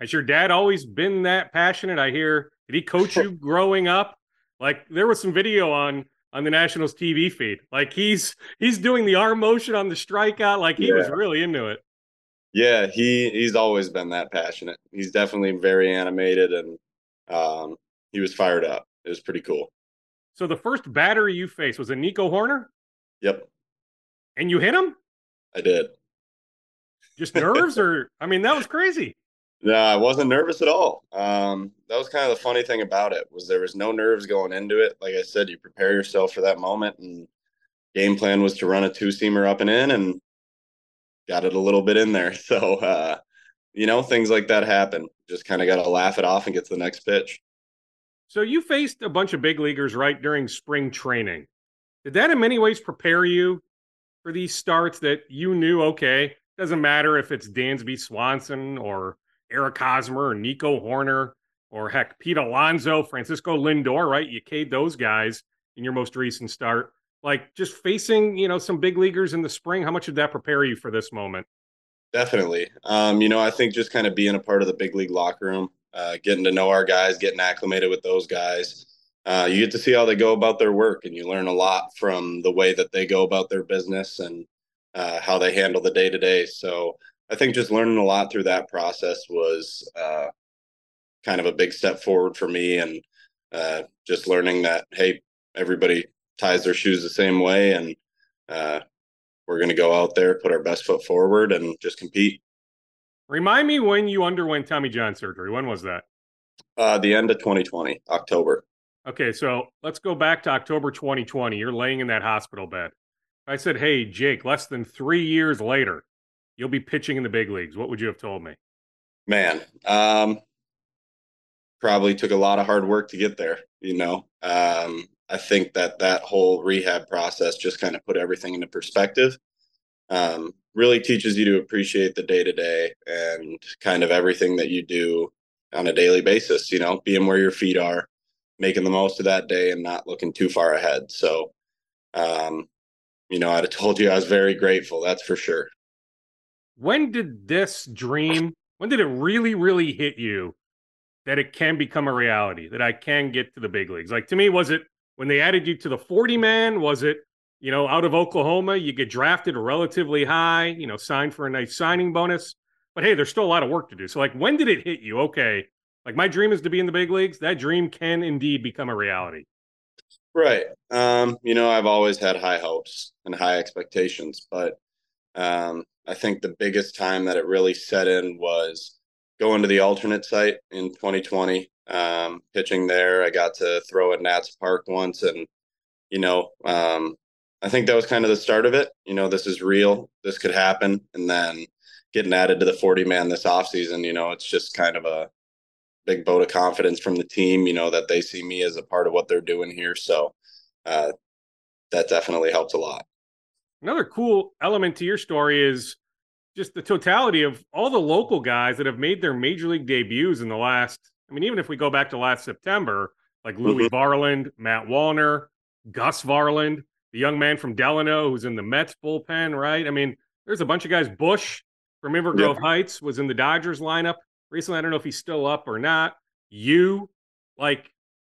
A: Has your dad always been that passionate? I hear, did he coach you growing up? Like there was some video on, on the Nationals TV feed. Like he's, he's doing the arm motion on the strikeout. Like he yeah. was really into it.
E: Yeah, he he's always been that passionate. He's definitely very animated and um, he was fired up. It was pretty cool.
A: So the first batter you faced was a Nico Hoerner.
E: Yep.
A: And you hit him.
E: I did.
A: Just nerves, or I mean, that was crazy.
E: No, I wasn't nervous at all. Um, that was kind of the funny thing about it was there was no nerves going into it. Like I said, you prepare yourself for that moment, and game plan was to run a two seamer up and in, and got it a little bit in there. So uh, you know, things like that happen. Just kind of got to laugh it off and get to the next pitch.
A: So you faced a bunch of big leaguers right during spring training. Did that in many ways prepare you for these starts that you knew, okay, doesn't matter if it's Dansby Swanson or Eric Hosmer or Nico Hoerner or heck, Pete Alonso, Francisco Lindor, right? You K'd those guys in your most recent start. Like just facing, you know, some big leaguers in the spring, how much did that prepare you for this moment?
E: Definitely. Um, you know, I think just kind of being a part of the big league locker room, uh, getting to know our guys, getting acclimated with those guys. Uh, you get to see how they go about their work, and you learn a lot from the way that they go about their business and uh, how they handle the day to day. So I think just learning a lot through that process was uh, kind of a big step forward for me, and uh, just learning that hey, everybody ties their shoes the same way, and uh, we're going to go out there, put our best foot forward, and just compete.
A: Remind me when you underwent Tommy John surgery. When was that?
E: Uh, the end of 2020, October.
A: Okay, so let's go back to October 2020. You're laying in that hospital bed. I said, "Hey, Jake, less than three years later, you'll be pitching in the big leagues." What would you have told me?
E: Man, um, probably took a lot of hard work to get there. You know, um, I think that that whole rehab process just kind of put everything into perspective. Um, really teaches you to appreciate the day to day and kind of everything that you do on a daily basis, you know, being where your feet are, making the most of that day and not looking too far ahead. So, um, you know, I'd have told you I was very grateful. That's for sure.
A: When did this dream, when did it really, really hit you that it can become a reality, that I can get to the big leagues? Like to me, was it when they added you to the 40 man? Was it you know, out of Oklahoma, you get drafted relatively high, you know, signed for a nice signing bonus. But hey, there's still a lot of work to do. So, like, when did it hit you? Okay, like my dream is to be in the big leagues. That dream can indeed become a reality.
E: Right. Um, you know, I've always had high hopes and high expectations, but um, I think the biggest time that it really set in was going to the alternate site in 2020, um, pitching there. I got to throw at Nats Park once, and you know, um, I think that was kind of the start of it. You know, this is real. This could happen. And then getting added to the 40 man this offseason, you know, it's just kind of a big vote of confidence from the team, you know, that they see me as a part of what they're doing here. So uh, that definitely helps a lot.
A: Another cool element to your story is just the totality of all the local guys that have made their major league debuts in the last, I mean, even if we go back to last September, like Louis mm-hmm. Varland, Matt Wallner, Gus Varland, the young man from Delano who's in the Mets bullpen, right? I mean, there's a bunch of guys. Busch from Inver Grove yeah. Heights was in the Dodgers lineup recently. I don't know if he's still up or not. You, like,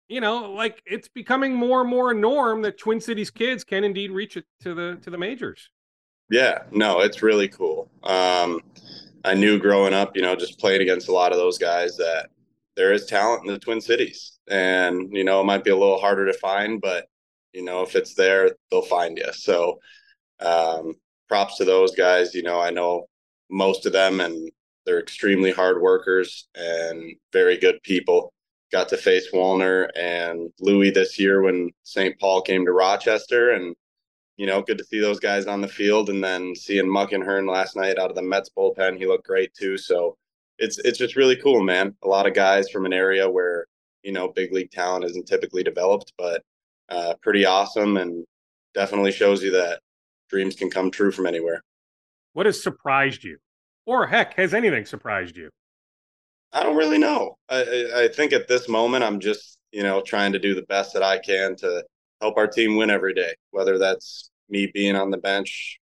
A: you know, like it's becoming more and more a norm that Twin Cities kids can indeed reach it to the to the majors.
E: Yeah, no, it's really cool. Um, I knew growing up, you know, just playing against a lot of those guys that there is talent in the Twin Cities, and you know, it might be a little harder to find, but you know, if it's there, they'll find you. So, um, props to those guys. You know, I know most of them, and they're extremely hard workers and very good people. Got to face Wallner and Louie this year when St. Paul came to Rochester, and you know, good to see those guys on the field. And then seeing Muckenhirn last night out of the Mets bullpen, he looked great too. So it's it's just really cool, man. A lot of guys from an area where you know big league talent isn't typically developed, but uh, pretty awesome and definitely shows you that dreams can come true from anywhere.
A: What has surprised you? Or heck, has anything surprised you?
E: I don't really know. I, I think at this moment, I'm just, you know, trying to do the best that I can to help our team win every day, whether that's me being on the bench,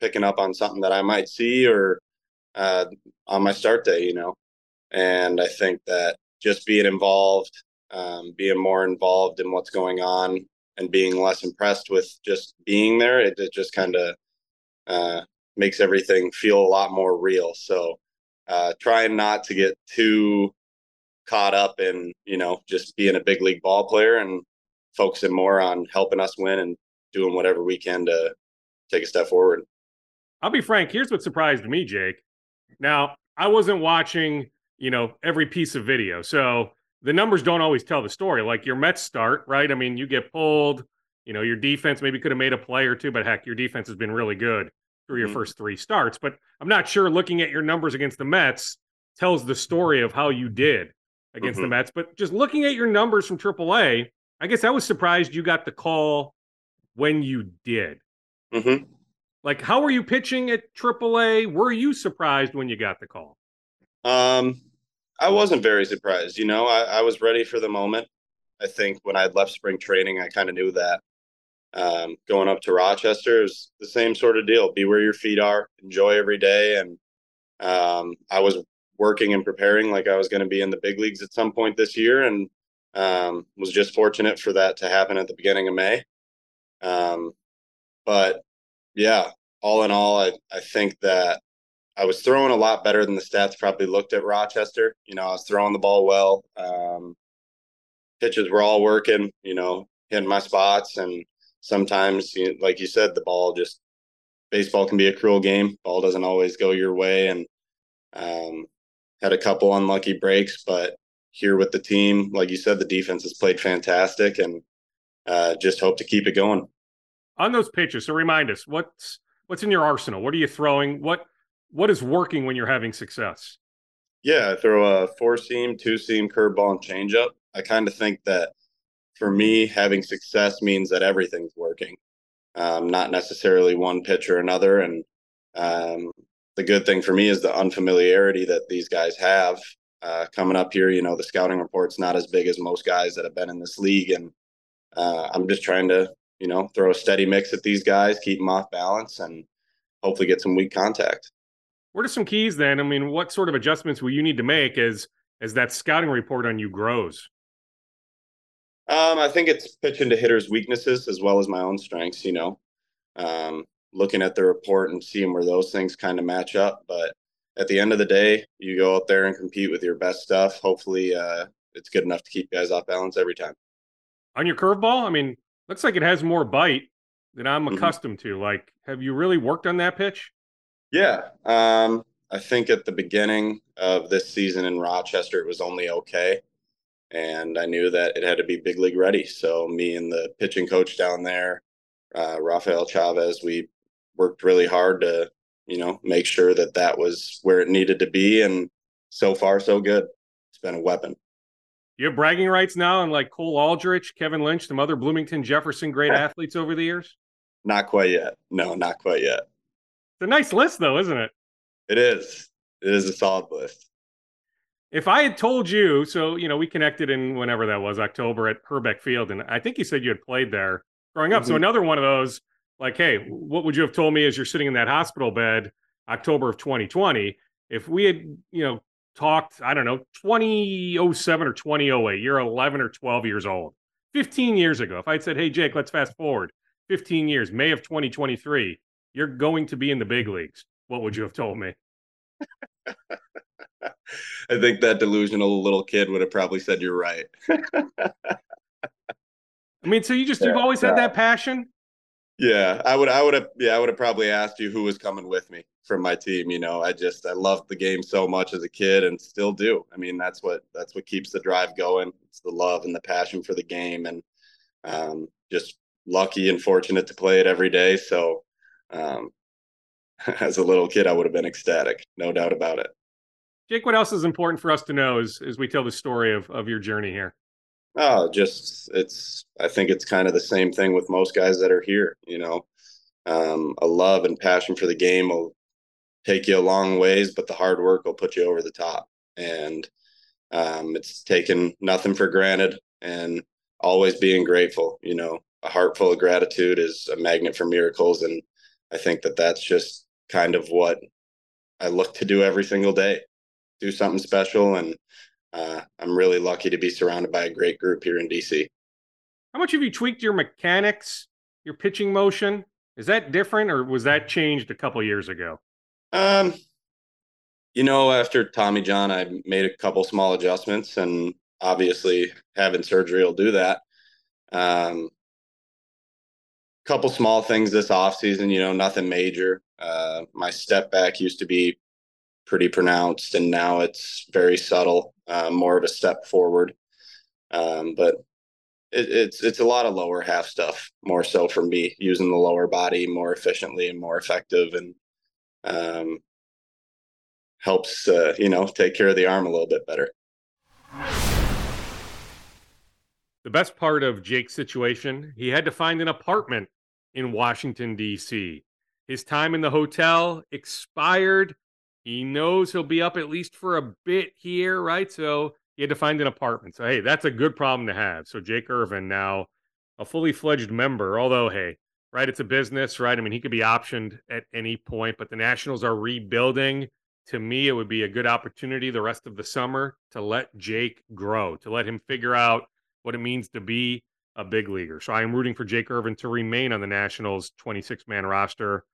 E: picking up on something that I might see or uh, on my start day, you know. And I think that just being involved um, being more involved in what's going on and being less impressed with just being there. It, it just kind of uh, makes everything feel a lot more real. So uh, trying not to get too caught up in you know just being a big league ball player and focusing more on helping us win and doing whatever we can to take a step forward.
A: I'll be frank. Here's what surprised me, Jake. Now I wasn't watching you know every piece of video, so the numbers don't always tell the story. Like your Mets start, right? I mean, you get pulled. You know, your defense maybe could have made a play or two, but heck, your defense has been really good through your mm-hmm. first three starts. But I'm not sure looking at your numbers against the Mets tells the story of how you did against
E: Mhm.
A: the Mets. But just looking at your numbers from AAA, I guess I was surprised you got the call when you did.
E: hmm
A: Like, how were you pitching at AAA? Were you surprised when you got the call?
E: Um, I wasn't very surprised. You know, I, I was ready for the moment. I think when I left spring training, I kind of knew that. Um, going up to Rochester is the same sort of deal. Be where your feet are, enjoy every day. And um, I was working and preparing like I was going to be in the big leagues at some point this year, and um, was just fortunate for that to happen at the beginning of May. Um, but yeah, all in all, I, I think that I was throwing a lot better than the stats probably looked at Rochester. You know, I was throwing the ball well. Um, pitches were all working, you know, hitting my spots. And sometimes, you know, like you said, the ball just, baseball can be a cruel game. Ball doesn't always go your way. And um, had a couple unlucky breaks, but here with the team, like you said, the defense has played fantastic and uh, just hope to keep it going.
A: On those pitches, so remind us what's what's in your arsenal. What are you throwing? What what is working when you're having success?
E: Yeah, I throw a four seam, two seam, curveball, and changeup. I kind of think that for me, having success means that everything's working, um, not necessarily one pitch or another. And um, the good thing for me is the unfamiliarity that these guys have uh, coming up here. You know, the scouting report's not as big as most guys that have been in this league, and uh, I'm just trying to, you know, throw a steady mix at these guys, keep them off balance, and hopefully get some weak contact.
A: What are some keys then? I mean, what sort of adjustments will you need to make as as that scouting report on you grows?
E: Um, I think it's pitching to hitters' weaknesses as well as my own strengths. You know, um, looking at the report and seeing where those things kind of match up. But at the end of the day, you go out there and compete with your best stuff. Hopefully, uh, it's good enough to keep guys off balance every time.
A: On your curveball, I mean, looks like it has more bite than I'm
E: Mhm.
A: accustomed to. Like, have you really worked on that pitch?
E: Yeah, um, I think at the beginning of this season in Rochester, it was only okay, and I knew that it had to be big league ready. So me and the pitching coach down there, uh, Rafael Chavez, we worked really hard to, you know, make sure that that was where it needed to be, and so far so good. It's been a weapon.
A: You have bragging rights now, and like Cole Aldrich, Kevin Lynch, some other Bloomington Jefferson great athletes over the years.
E: Not quite yet. No, not quite yet.
A: It's a nice list, though, isn't it?
E: It is. It is a solid list.
A: If I had told you, so you know, we connected in whenever that was, October at Herbeck Field, and I think you said you had played there growing up. So
E: Mhm.
A: another one of those, like, hey, what would you have told me as you're sitting in that hospital bed, October of 2020? If we had, you know, talked, I don't know, 2007 or 2008, you're 11 or 12 years old, 15 years ago. If I'd said, hey, Jake, let's fast forward 15 years, May of 2023, you're going to be in the big leagues. What would you have told me?
E: I think that delusional little kid would have probably said you're right.
A: I mean, so you just, you've
E: Yeah,
A: always had that passion.
E: Yeah, I would I would have yeah, I would have probably asked you who was coming with me from my team, you know. I just I loved the game so much as a kid and still do. I mean, that's what that's what keeps the drive going. It's the love and the passion for the game and um just lucky and fortunate to play it every day. So um as a little kid I would have been ecstatic, no doubt about it.
A: Jake, what else is important for us to know as, as we tell the story of, of your journey here?
E: Oh, just it's. I think it's kind of the same thing with most guys that are here. You know, um, a love and passion for the game will take you a long ways, but the hard work will put you over the top. And um, it's taken nothing for granted, and always being grateful. You know, a heart full of gratitude is a magnet for miracles, and I think that that's just kind of what I look to do every single day. Do something special and uh, I'm really lucky to be surrounded by a great group here in DC.
A: How much have you tweaked your mechanics, your pitching motion? Is that different or was that changed a couple years ago?
E: Um, you know, after Tommy John, I made a couple small adjustments, and obviously having surgery will do that. Um, couple small things this off season, you know, nothing major. Uh, my step back used to be pretty pronounced, and now it's very subtle, uh, more of a step forward. Um, but it, it's it's a lot of lower half stuff, more so for me, using the lower body more efficiently and more effective, and um, helps uh, you know take care of the arm a little bit better.
A: the best part of Jake's situation, he had to find an apartment in Washington, D.C. His time in the hotel expired. He knows he'll be up at least for a bit here, right? So he had to find an apartment. So, hey, that's a good problem to have. So, Jake Irvin now a fully fledged member, although, hey, right, it's a business, right? I mean, he could be optioned at any point, but the Nationals are rebuilding. To me, it would be a good opportunity the rest of the summer to let Jake grow, to let him figure out what it means to be a big leaguer. So I am rooting for Jake Irvin to remain on the Nationals 26 man roster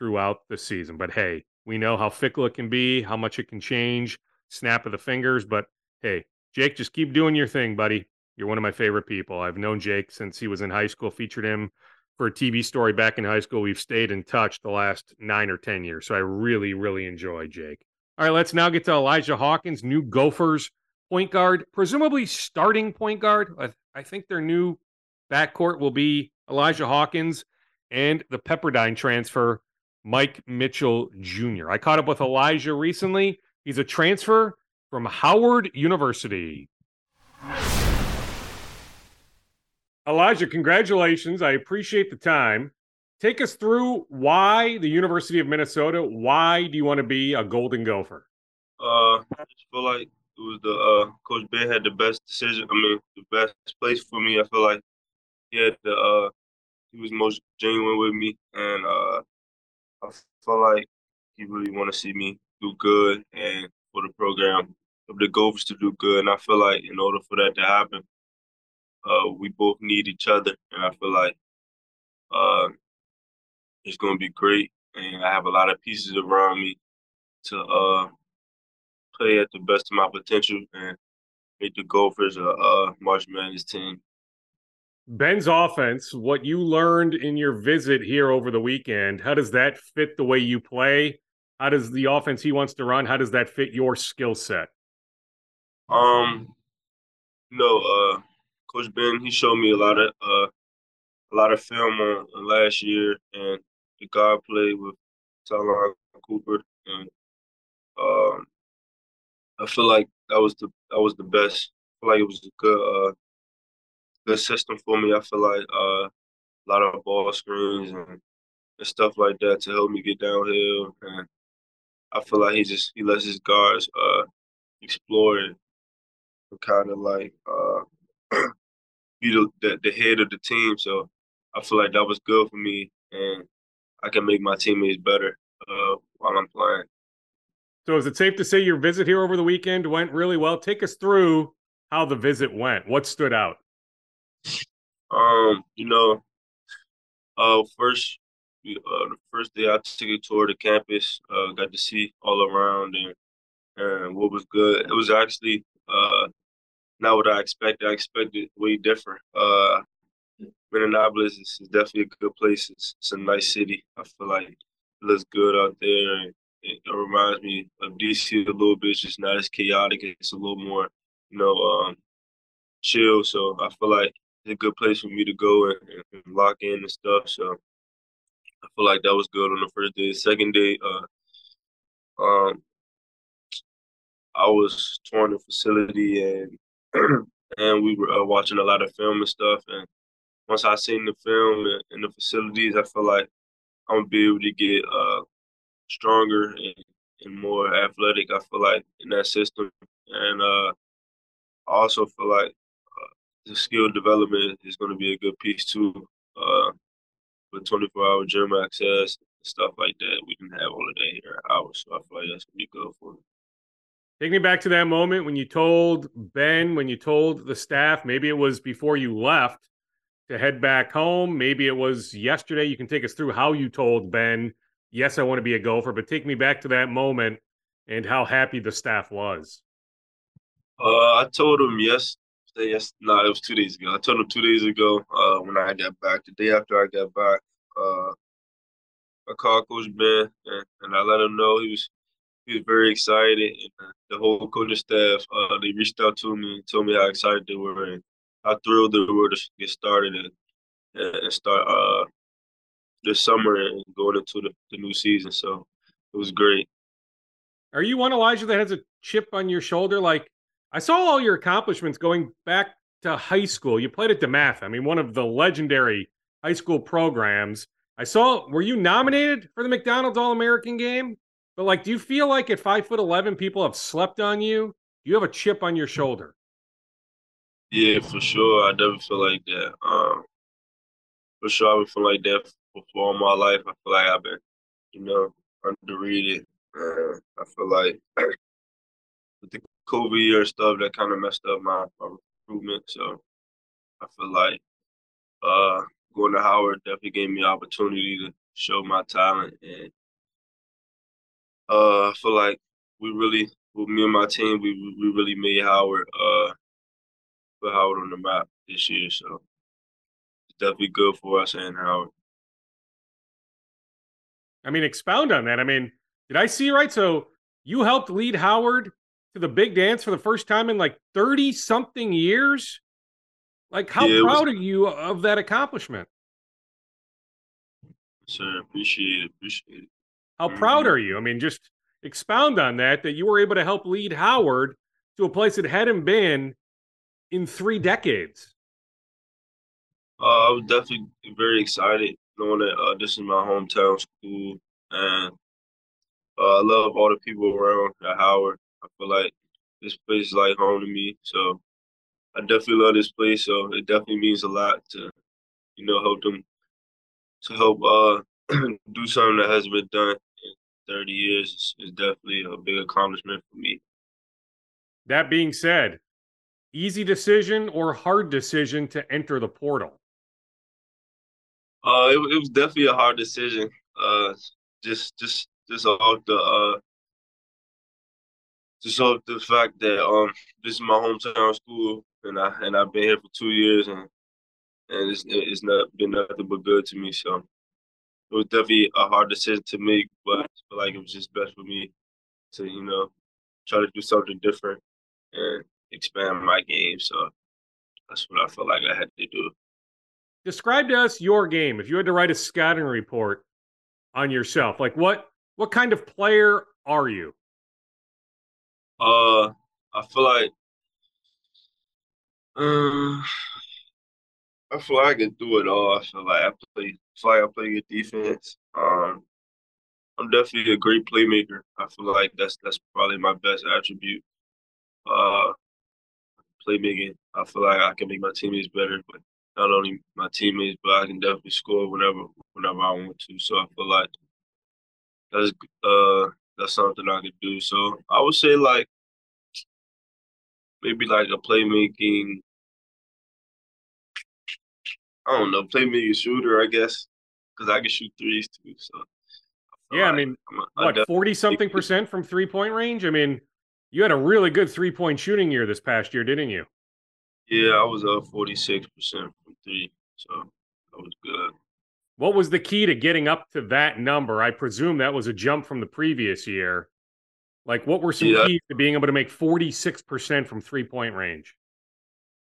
A: throughout the season. But hey, we know how fickle it can be, how much it can change, snap of the fingers. But hey, Jake, just keep doing your thing, buddy. You're one of my favorite people. I've known Jake since he was in high school, featured him for a TV story back in high school. We've stayed in touch the last nine or 10 years. So I really, really enjoy Jake. All right, let's now get to Elijah Hawkins, new Gophers point guard, presumably starting point guard. I think their new backcourt will be Elijah Hawkins and the Pepperdine transfer, Mike Mitchell Jr. I caught up with Elijah recently. He's a transfer from Howard University. Elijah, congratulations. I appreciate the time. Take us through why the University of Minnesota. Why do you want to be a Golden Gopher?
F: Uh, I just feel like it was the uh, Coach Ben had the best decision. I mean, the best place for me. I feel like he had the uh, he was most genuine with me, and uh, I feel like he really want to see me do good and for the program of the Gophers to do good. And I feel like in order for that to happen, uh, we both need each other, and I feel like uh, it's going to be great. And I have a lot of pieces around me to uh, play at the best of my potential and make the Gophers a, a March Madness team.
A: Ben's offense, what you learned in your visit here over the weekend, how does that fit the way you play? How does the offense he wants to run, how does that fit your skill set?
F: Um, know, uh, Coach Ben, he showed me a lot of uh, a lot of film on, on last year, and the guard play with Ta'Lon Cooper, and um, I feel like that was the that was the best. I feel like it was a good uh, good system for me. I feel like uh, a lot of ball screens and, and stuff like that to help me get downhill, and I feel like he just he lets his guards uh, explore it, kind of like uh, be the, the, the head of the team. So I feel like that was good for me, and I can make my teammates better uh, while I'm playing.
A: So is it safe to say your visit here over the weekend went really well? Take us through how the visit went. What stood out?
F: Um, you know, uh, first, uh, the first day I took a tour of the campus, uh, got to see all around and and what was good. It was actually uh not what I expected. I expected way different. Uh, Minneapolis is, definitely a good place. It's, it's, a nice city. I feel like it looks good out there. It, it reminds me of DC a little bit. It's just not as chaotic. It's a little more, you know, um, chill. So I feel like a good place for me to go and, and, lock in and stuff. So I feel like that was good on the first day. Second day, uh, um, I was touring the facility and and we were uh, watching a lot of film and stuff. And once I seen the film and, the facilities, I feel like I'm gonna be able to get uh, stronger and, and, more athletic. I feel like in that system, and uh, I also feel like the skill development is going to be a good piece too. Uh, with 24 hour gym access stuff like that, we can have all of that here at ours. So I feel like that's gonna be good for me.
A: Take me back to that moment when you told Ben, when you told the staff, maybe it was before you left to head back home. Maybe it was yesterday. You can take us through how you told Ben, yes, I want to be a Gopher, but take me back to that moment and how happy the staff was.
F: Uh, I told him yes. Yes, no, it was two days ago. I told him two days ago uh, when I got back. The day after I got back, uh, I called Coach Ben and, and I let him know he was he was very excited. And uh, the whole coaching staff, uh, they reached out to me and told me how excited they were and how thrilled they were to get started and, and start uh, this summer and going into the, the new season. So it was great.
A: Are you one Elijah that has a chip on your shoulder? Like I saw all your accomplishments going back to high school. You played at DeMatha. I mean, one of the legendary high school programs. I saw. Were you nominated for the McDonald's All American game? But like, do you feel like at five foot eleven, people have slept on you? You have a chip on your shoulder?
F: Yeah, for sure. I definitely feel like that. Um, for sure, I would feel like that for all my life. I feel like I've been, you know, underrated. Uh, I feel like with the COVID year stuff, that kind of messed up my, my recruitment. So I feel like uh, going to Howard definitely gave me opportunity to show my talent, and uh, I feel like we really, with me and my team, we we really made Howard uh, put Howard on the map this year. So it's definitely good for us and Howard.
A: I mean, expound on that. I mean, did I see right? So you helped lead Howard to the big dance for the first time in like 30 something years. Like, how
F: Yeah, it was-
A: proud are you of that accomplishment?
F: Sir, appreciate it. Appreciate it.
A: How proud
F: Mhm.
A: are you? I mean, just expound on that, that you were able to help lead Howard to a place that hadn't been in three decades.
F: Uh, I was definitely very excited knowing that uh, this is my hometown school, and uh, I love all the people around at Howard. I feel like this place is like home to me, so I definitely love this place. So it definitely means a lot to, you know, help them to help uh do something that hasn't been done in 30 years. Is, definitely a big accomplishment for me.
A: That being said, easy decision or hard decision to enter the portal?
F: Uh, it, it was definitely a hard decision. Uh, just just just off the uh, just off the fact that um, this is my hometown school, and I and I've been here for two years, and and it's it's not been nothing but good to me. So it was definitely a hard decision to make, but like it was just best for me to you know try to do something different and expand my game. So that's what I felt like I had to do.
A: Describe to us your game. If you had to write a scouting report on yourself, like what what kind of player are you?
F: Uh, I feel like, um, I feel like I can do it all. I feel like I play, I feel like I play good defense. Um, I'm definitely a great playmaker. I feel like that's that's probably my best attribute. Uh, playmaking. I feel like I can make my teammates better, but not only my teammates, but I can definitely score whenever whenever I want to. So I feel like that's uh that's something I could do. So I would say like maybe like a playmaking. I don't know, playmaking shooter, I guess, because I can shoot threes too. So
A: Yeah, I
F: like
A: mean,
F: a- I
A: What, 40 something percent from three point range? I mean, you had a really good three point shooting year this past year, didn't you?
F: Yeah, I was up forty six percent from three, so that was good.
A: What was the key to getting up to that number? I presume that was a jump from the previous year. Like, what were some
F: Yeah.
A: keys to being able to make 46% from three point range?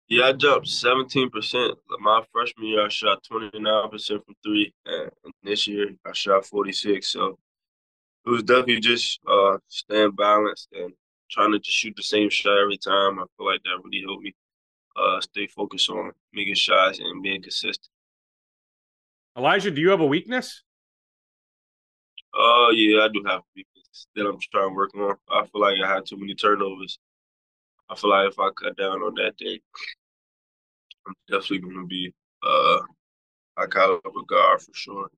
F: Yeah, I jumped seventeen percent. My freshman year, I shot twenty nine percent from three, and this year I shot forty six. So it was definitely just uh, staying balanced and trying to just shoot the same shot every time. I feel like that really helped me uh, stay focused on making shots and being consistent.
A: Elijah, do you have a weakness?
F: Uh, yeah, I do have a weakness that I'm trying to work on. I feel like I had too many turnovers. I feel like if I cut down on that day, I'm definitely going to be uh, I kind of a caliber guard for sure.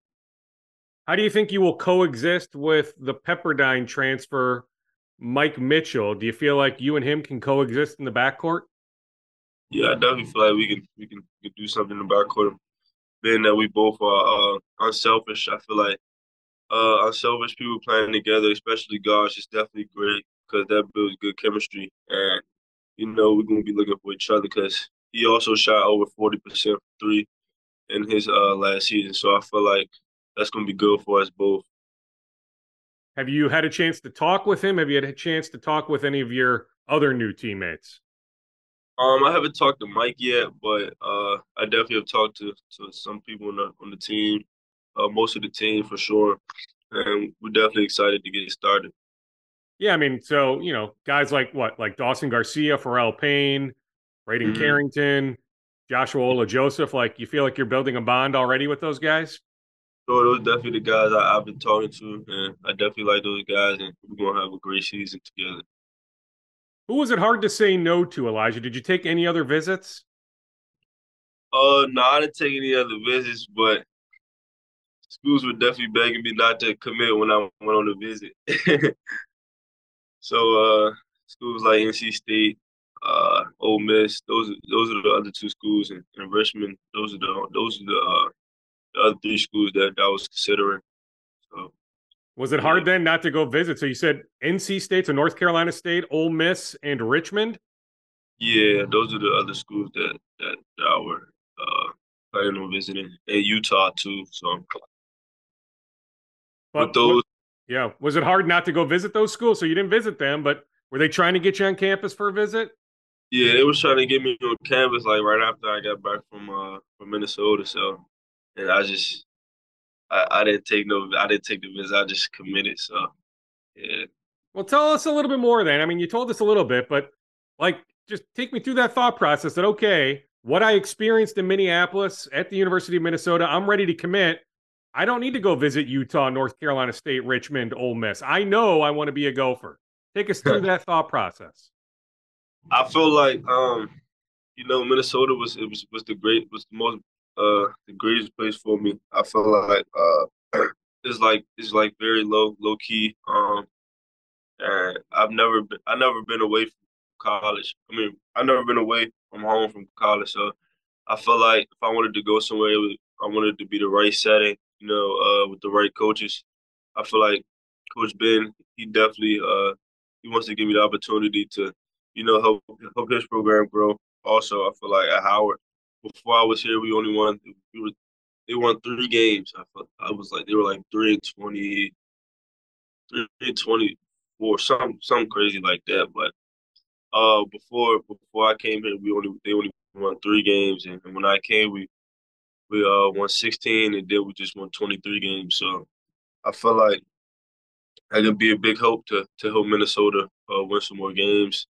A: How do you think you will coexist with the Pepperdine transfer, Mike Mitchell? Do you feel like you and him can coexist in the backcourt?
F: Yeah, I definitely feel like we can we can, we can do something in the backcourt. Being that we both are uh, unselfish, I feel like uh, unselfish people playing together, especially guards, is definitely great because that builds good chemistry. And you know we're gonna be looking for each other because he also shot over forty percent three in his uh, last season. So I feel like that's gonna be good for us both.
A: Have you had a chance to talk with him? Have you had a chance to talk with any of your other new teammates?
F: Um, I haven't talked to Mike yet, but uh, I definitely have talked to, to some people on the on the team, uh, most of the team for sure, and we're definitely excited to get started.
A: Yeah, I mean, so you know, guys like what, like Dawson Garcia, Pharrell Payne? In
F: Mhm.
A: Carrington, Joshua Ola Joseph. Like, you feel like you're building a bond already with those guys?
F: So those definitely the guys I, I've been talking to, and I definitely like those guys, and we're gonna have a great season together.
A: Who was it hard to say no to, Elijah? Did you take any other visits?
F: Uh, no, I didn't take any other visits, but schools were definitely begging me not to commit when I went on a visit. so, uh, schools like NC State, uh, Ole Miss, those those are the other two schools, and, and Richmond. Those are the those are the, uh, the other three schools that, that I was considering. So,
A: Was it hard then not to go visit? So you said NC State, so North Carolina State, Ole Miss, and Richmond.
F: yeah, those are the other schools that that, that I were uh, planning on visiting, and Utah too. So,
A: But
F: with those.
A: yeah, was it hard not to go visit those schools? So you didn't visit them, but were they trying to get you on campus for a visit?
F: Yeah, they was trying to get me on campus like right after I got back from uh from Minnesota. So, and I just I, I didn't take no I didn't take the visit. I just committed. So, yeah.
A: Well, tell us a little bit more then. I mean, you told us a little bit, but like, just take me through that thought process that, okay, what I experienced in Minneapolis at the University of Minnesota, I'm ready to commit. I don't need to go visit Utah, North Carolina State, Richmond, Ole Miss. I know I want to be a gopher. Take us through that thought process.
F: I feel like um you know Minnesota was it was was the great was the most uh the greatest place for me. I feel like uh it's like it's like very low low key um and I've never been I never been away from college. I mean I've never been away from home from college, so I feel like if I wanted to go somewhere, it was, I wanted to be the right setting, you know, uh, with the right coaches. I feel like Coach Ben, he definitely uh, he wants to give me the opportunity to, you know, help help his program grow. Also, I feel like at Howard, before I was here, we only won we were they won three games. I felt I was like they were like three and twenty, three and twenty four, something something crazy like that. But uh, before before I came here, we only they only won three games, and, and when I came, we we uh won sixteen, and then we just won twenty three games. So I feel like that could be a big hope to to help Minnesota uh, win some more games,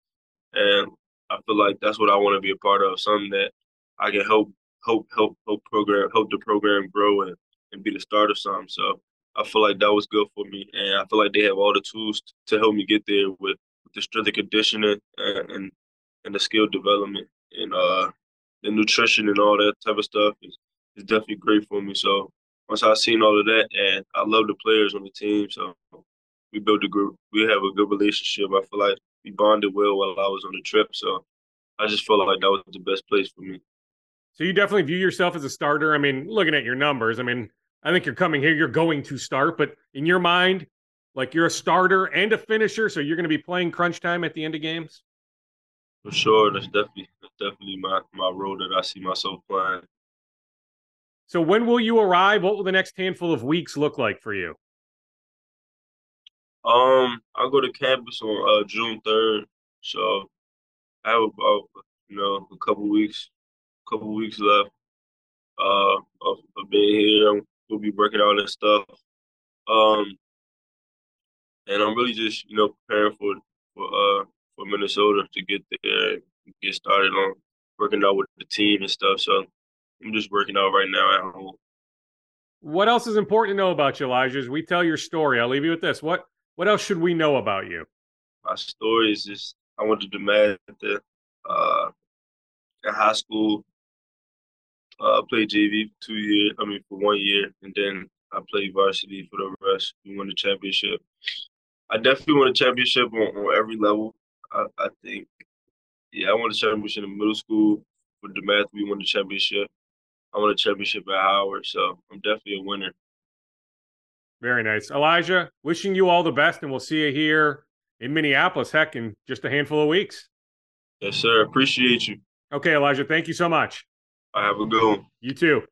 F: and I feel like that's what I want to be a part of. Something that I can help help help help program help the program grow and, and be the start of something. So I feel like that was good for me, and I feel like they have all the tools to help me get there with, with the strength and conditioning and, and and the skill development and uh the nutrition and all that type of stuff is, is definitely great for me. So once I seen all of that, and I love the players on the team, so we built a group. We have a good relationship. I feel like we bonded well while I was on the trip. So I just felt like that was the best place for me.
A: So you definitely view yourself as a starter. I mean, looking at your numbers, I mean, I think you're coming here, you're going to start, but in your mind, like you're a starter and a finisher, so you're going to be playing crunch time at the end of games.
F: For sure, that's definitely that's definitely my my role that I see myself playing.
A: So when will you arrive? What will the next handful of weeks look like for you?
F: Um, I go to campus on uh, June third, so I have about you know a couple weeks, couple weeks left uh of, of being here. We'll be working out and stuff. Um, and I'm really just you know preparing for for uh for Minnesota to get there and get started on working out with the team and stuff. So I'm just working out right now at home.
A: What else is important to know about you, Elijah? As we tell your story, I'll leave you with this. What what else should we know about you?
F: My story is just I went to DeMatha uh, in high school. Uh, played JV two years. I mean, for one year, and then I played varsity for the rest. We won the championship. I definitely won a championship on, on every level. I, I think, yeah, I won a championship in middle school for DeMatha. We won the championship. I won a championship at Howard, so I'm definitely a winner.
A: Very nice. Elijah, wishing you all the best, and we'll see you here in Minneapolis, heck, in just a handful of weeks.
F: Yes, sir. Appreciate you.
A: Okay, Elijah, thank you so much.
F: I have a good one.
A: You too.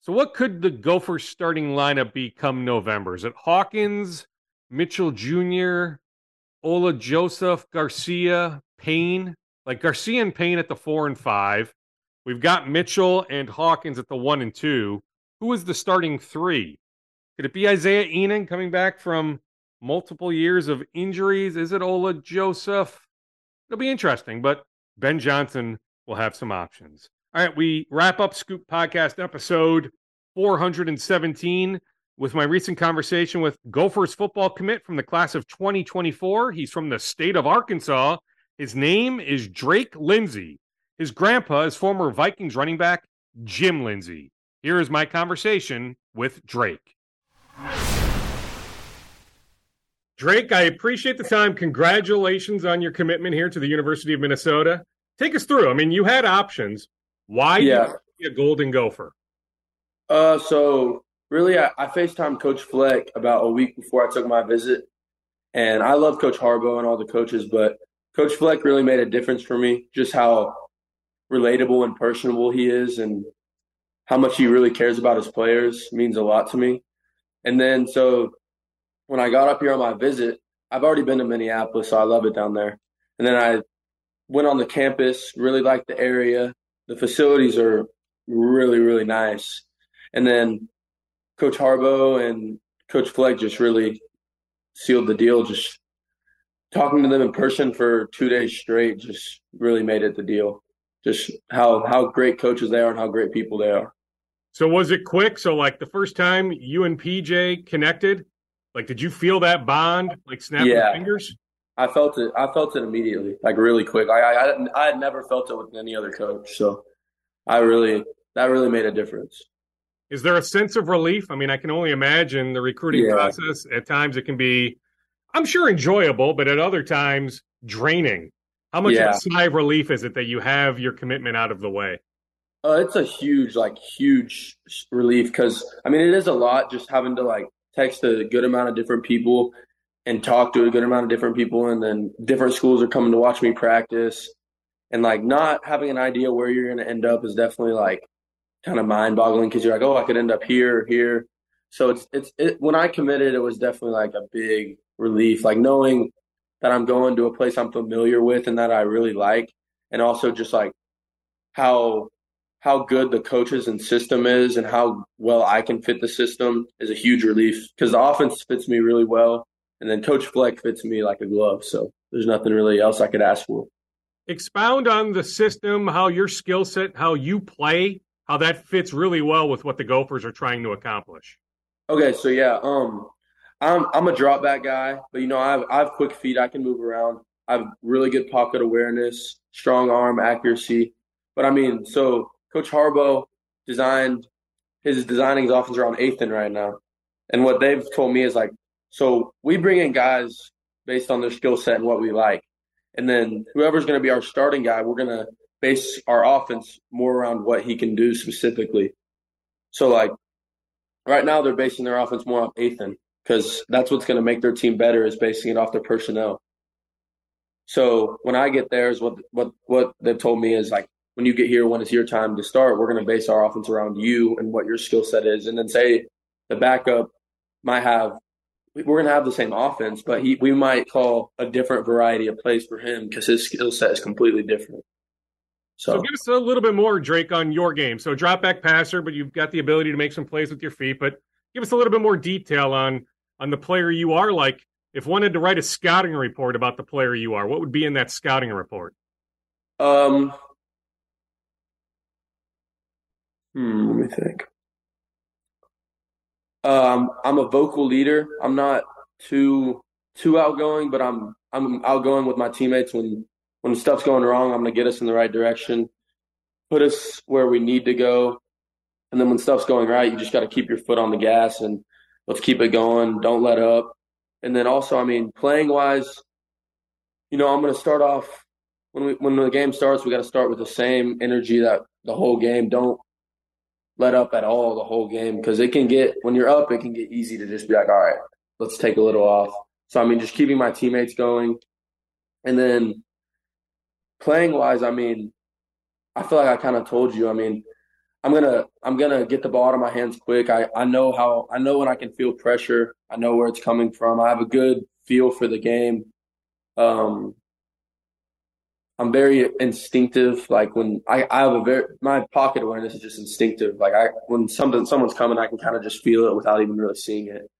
A: So, what could the Gophers starting lineup be come November? Is it Hawkins, Mitchell Jr., Ola Joseph, Garcia, Payne? Like Garcia and Payne at the four and five. We've got Mitchell and Hawkins at the one and two. Who is the starting three? Could it be Isaiah Ihnen coming back from multiple years of injuries? Is it Ola Joseph? it'll be interesting. But Ben Johnson will have some options. All right, we wrap up Scoop Podcast episode 417 with my recent conversation with Gophers football commit from the class of 2024. He's from the state of Arkansas. His name is Drake Lindsey. His grandpa is former Vikings running back Jim Lindsey. Here is my conversation with Drake. Drake, I appreciate the time. Congratulations on your commitment here to the University of Minnesota. Take us through. I mean, you had options. Why yeah. be a Golden Gopher?
G: Uh, so really, I, I FaceTime Coach Fleck about a week before I took my visit, and I love Coach Harbaugh and all the coaches, but Coach Fleck really made a difference for me. Just how relatable and personable he is, and how much he really cares about his players means a lot to me. And then so when I got up here on my visit, I've already been to Minneapolis, so I love it down there. And then I went on the campus, really liked the area. The facilities are really, really nice. And then Coach Harbaugh and Coach Fleck just really sealed the deal. Just talking to them in person for two days straight just really made it the deal. Just how how great coaches they are and how great people they are.
A: So was it quick? So like the first time you and PJ connected, like did you feel that bond like snapping yeah. fingers?
G: I felt it. I felt it immediately, like really quick. I, I I had never felt it with any other coach, so I really that really made a difference.
A: Is there a sense of relief? I mean, I can only imagine the recruiting yeah. process. At times, it can be, I'm sure, enjoyable, but at other times, draining. How much yeah. of a sigh of relief is it that you have your commitment out of the way?
G: Uh, it's a huge, like, huge relief because I mean, it is a lot just having to like text a good amount of different people and talk to a good amount of different people, and then different schools are coming to watch me practice, and like not having an idea where you're going to end up is definitely like kind of mind boggling because you're like, oh, I could end up here, or here. So it's it's it, when I committed, it was definitely like a big relief, like knowing that I'm going to a place I'm familiar with and that I really like, and also just like how how good the coaches and system is and how well I can fit the system is a huge relief because the offense fits me really well, and then Coach Fleck fits me like a glove. So there's nothing really else I could ask for.
A: Expound on the system, how your skill set, how you play how that fits really well with what the Gophers are trying to accomplish.
G: Okay, so yeah, um, I'm I'm a drop back guy, but you know I have I have quick feet. I can move around. I have really good pocket awareness, strong arm accuracy. But I mean, so Coach Harbaugh designed his designing his offense around Athan right now, and what they've told me is like, so we bring in guys based on their skill set and what we like, and then whoever's going to be our starting guy, we're going to base our offense more around what he can do specifically. So like right now they're basing their offense more off Athan because that's what's going to make their team better is basing it off their personnel. So when I get there is what what what they've told me is like when you get here when it's your time to start, we're going to base our offense around you and what your skill set is, and then say the backup might have we're going to have the same offense, but he we might call a different variety of plays for him because his skill set is completely different.
A: So. so. give us a little bit more, Drake, on your game. So drop back passer, but you've got the ability to make some plays with your feet. But give us a little bit more detail on on the player you are. Like, if one had to write a scouting report about the player you are, what would be in that scouting report?
G: Um, hmm, let me think. Um, I'm a vocal leader. I'm not too too outgoing, but I'm I'm outgoing with my teammates when when stuff's going wrong, I'm going to get us in the right direction, put us where we need to go. And then when stuff's going right, you just got to keep your foot on the gas and let's keep it going. Don't let up. And then also, I mean, playing wise, you know, I'm going to start off when we when the game starts. We got to start with the same energy that the whole game. Don't let up at all the whole game because it can get when you're up, it can get easy to just be like, all right, let's take a little off. So I mean, just keeping my teammates going, and then playing wise, I mean, I feel like I kind of told you. I mean, I'm gonna I'm gonna get the ball out of my hands quick. I I know how I know when I can feel pressure. I know where it's coming from. I have a good feel for the game. Um, I'm very instinctive. Like when I, I have a very my pocket awareness is just instinctive. Like I when something someone's coming, I can kind of just feel it without even really seeing it.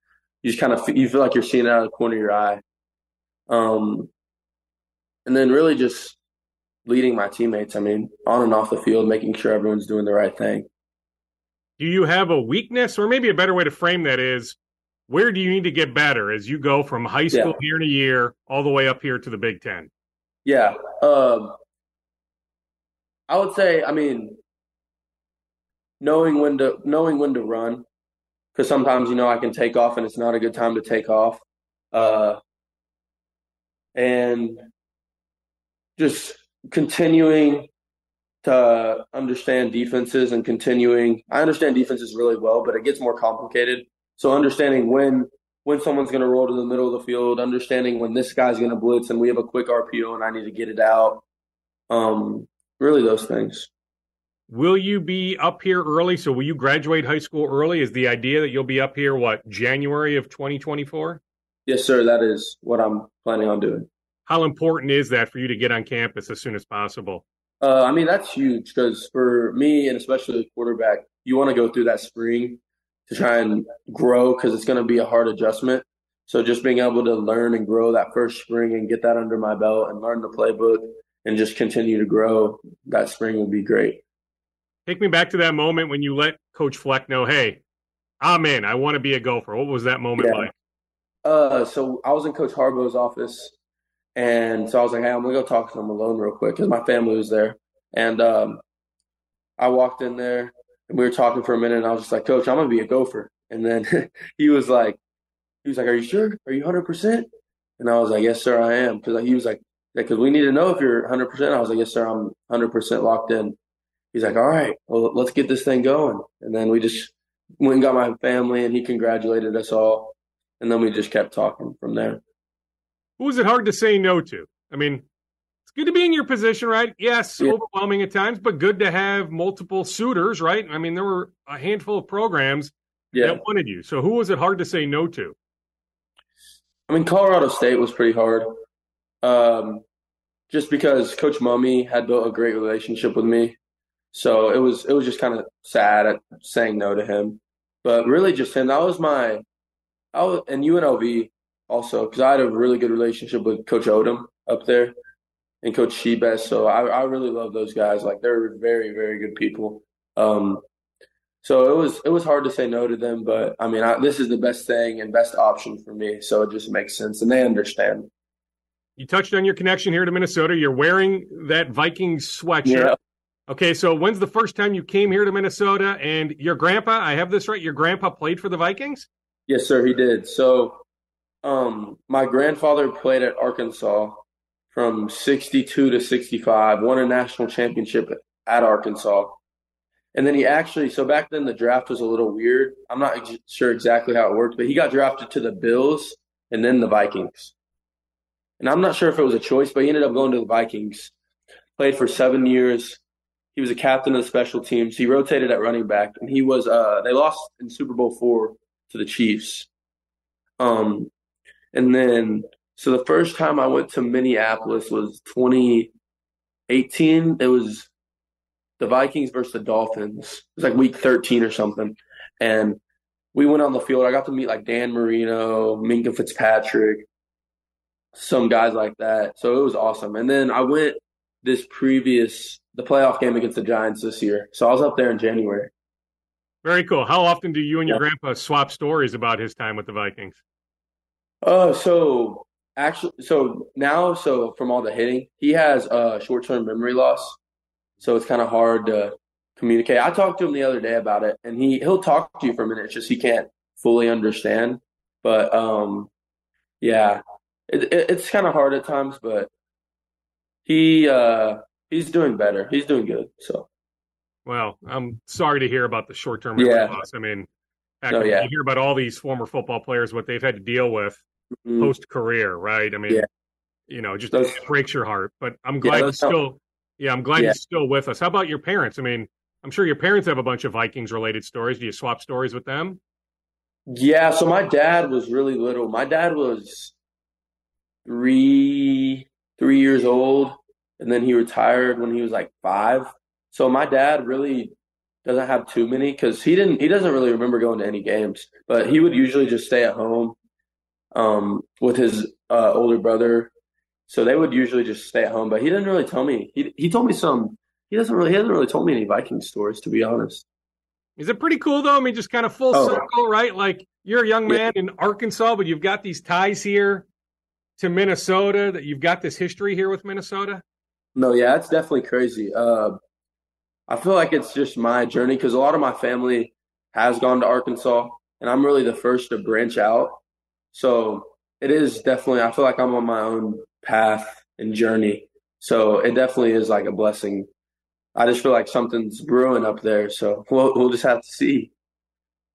G: You just kind of you feel like you're seeing it out of the corner of your eye. Um, and then really just leading my teammates. I mean, on and off the field, making sure everyone's doing the right thing.
A: Do you have a weakness, or maybe a better way to frame that is, where do you need to get better as you go from high school yeah. in a year all the way up here to the Big Ten?
G: Yeah, um, I would say, I mean, knowing when to knowing when to run, because sometimes you know I can take off and it's not a good time to take off, uh, and just continuing to understand defenses and continuing. I understand defenses really well, but it gets more complicated. So understanding when when someone's going to roll to the middle of the field, understanding when this guy's going to blitz and we have a quick RPO and I need to get it out. Um, really, those things.
A: Will you be up here early? So will you graduate high school early? Is the idea that you'll be up here what January of 2024?
G: Yes, sir. That is what I'm planning on doing.
A: How important is that for you to get on campus as soon as possible?
G: Uh, I mean, that's huge because for me and especially the quarterback, you want to go through that spring to try and grow because it's going to be a hard adjustment. So just being able to learn and grow that first spring and get that under my belt and learn the playbook and just continue to grow that spring will be great.
A: Take me back to that moment when you let Coach Fleck know, hey, I'm in. I want to be a Gopher. What was that moment yeah. like?
G: Uh, so I was in Coach Harbaugh's office, and so I was like, hey, I'm gonna go talk to him alone real quick because my family was there. And um, I walked in there, and we were talking for a minute, and I was just like, Coach, I'm gonna be a Gopher. And then he was like, he was like, Are you sure? Are you 100 percent? And I was like, Yes, sir, I am. Because he was like, because we need to know if you're 100 percent. I was like, Yes, sir, I'm 100 percent locked in he's like, all right, well, let's get this thing going. And then we just went and got my family, and he congratulated us all. And then we just kept talking from there.
A: Who was it hard to say no to? I mean, good to be in your position, right? Yes, yeah. overwhelming at times, but good to have multiple suitors, right? I mean, there were a handful of programs yeah. that wanted you. So who was it hard to say no to?
G: I mean, Colorado State was pretty hard. Um, just because Coach Mumme had built a great relationship with me. So it was it was just kind of sad at saying no to him, but really just him. That was my, I was and UNLV also because I had a really good relationship with Coach Odom up there and Coach Shebest. So I, I really love those guys. Like they're very very good people. Um, so it was it was hard to say no to them, but I mean I, this is the best thing and best option for me. So it just makes sense, and they understand.
A: You touched on your connection here to Minnesota. You're wearing that Vikings sweatshirt. Yeah. Okay, so when's the first time you came here to Minnesota? And your grandpa, I have this right, your grandpa played for the Vikings?
G: Yes, sir, he did. So um, my grandfather played at Arkansas from 62 to 65, won a national championship at Arkansas. And then he actually, so back then the draft was a little weird. I'm not sure exactly how it worked, but he got drafted to the Bills and then the Vikings. And I'm not sure if it was a choice, but he ended up going to the Vikings. Played for seven years, he was a captain of the special teams. He rotated at running back, and he was. Uh, they lost in Super Bowl four to the Chiefs. Um, and then so the first time I went to Minneapolis was 2018. It was the Vikings versus the Dolphins. It was like week 13 or something, and we went on the field. I got to meet like Dan Marino, Minkah Fitzpatrick, some guys like that. So it was awesome. And then I went this previous the playoff game against the Giants this year. So I was up there in January.
A: Very cool. How often do you and your yeah. grandpa swap stories about his time with the Vikings?
G: Oh, uh, so actually, so now, so from all the hitting, he has uh, short-term memory loss, so it's kind of hard to communicate. I talked to him the other day about it, and he he'll talk to you for a minute. It's just he can't fully understand. But um, yeah, it, it, it's kind of hard at times. But he uh, he's doing better. He's doing good. So.
A: Well, I'm sorry to hear about the short term yeah. loss. I mean, so, yeah. you hear about all these former football players what they've had to deal with mm-hmm. post career, right? I mean, yeah. you know, just those, breaks your heart. But I'm glad yeah, still. Yeah, I'm glad you're still with us. How about your parents? I mean, I'm sure your parents have a bunch of Vikings related stories. Do you swap stories with them?
G: Yeah, so my dad was really little. My dad was three three years old and then he retired when he was like five. So my dad really doesn't have too many because he didn't he doesn't really remember going to any games, but he would usually just stay at home um, with his uh, older brother. So they would usually just stay at home. But he didn't really tell me. He he told me some. He doesn't really. He hasn't really told me any Viking stories, to be honest.
A: Is it pretty cool though? I mean, just kind of full
G: Oh.
A: circle, right? Like you're a young
G: Yeah.
A: man in Arkansas, but you've got these ties here to Minnesota. That you've got this history here with Minnesota.
G: No, yeah, it's definitely crazy. Uh, I feel like it's just my journey because a lot of my family has gone to Arkansas, and I'm really the first to branch out. So it is definitely. I feel like I'm on my own path and journey. So it definitely is like a blessing. I just feel like something's brewing up there. So we'll we'll just have to see.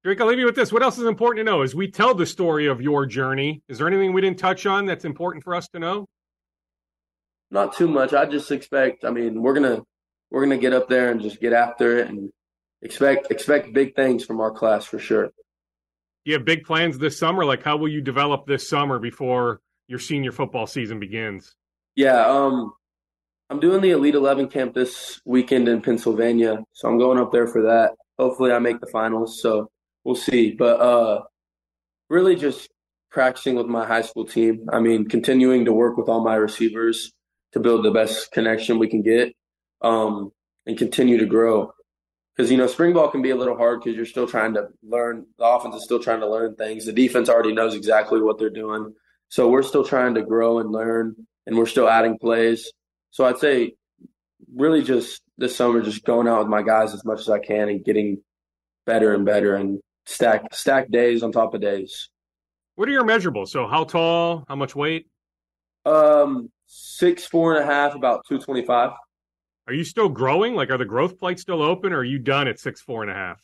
A: Drake, I'll leave you with this. What else is important to know as we tell the story of your journey? Is there anything we didn't touch on that's important for us to know?
G: Not too much. I just expect. I mean, we're gonna we're gonna get up there and just get after it and expect expect big things from our class for sure.
A: You have big plans this summer? Like, how will you develop this summer before your senior football season begins?
G: Yeah, um, I'm doing the Elite Eleven camp this weekend in Pennsylvania, so I'm going up there for that. Hopefully, I make the finals. So we'll see. But uh, really, just practicing with my high school team. I mean, continuing to work with all my receivers to build the best connection we can get, um, and continue to grow. Because you know, spring ball can be a little hard because you're still trying to learn. The offense is still trying to learn things. The defense already knows exactly what they're doing. So we're still trying to grow and learn, and we're still adding plays. So I'd say, really, just this summer, just going out with my guys as much as I can and getting better and better, and stack stack days on top of days.
A: What are your measurables? So, how tall? How much weight?
G: Um, six four and a half, about two twenty five.
A: Are you still growing? Like, are the growth plates still open, or are you done at six four and a half?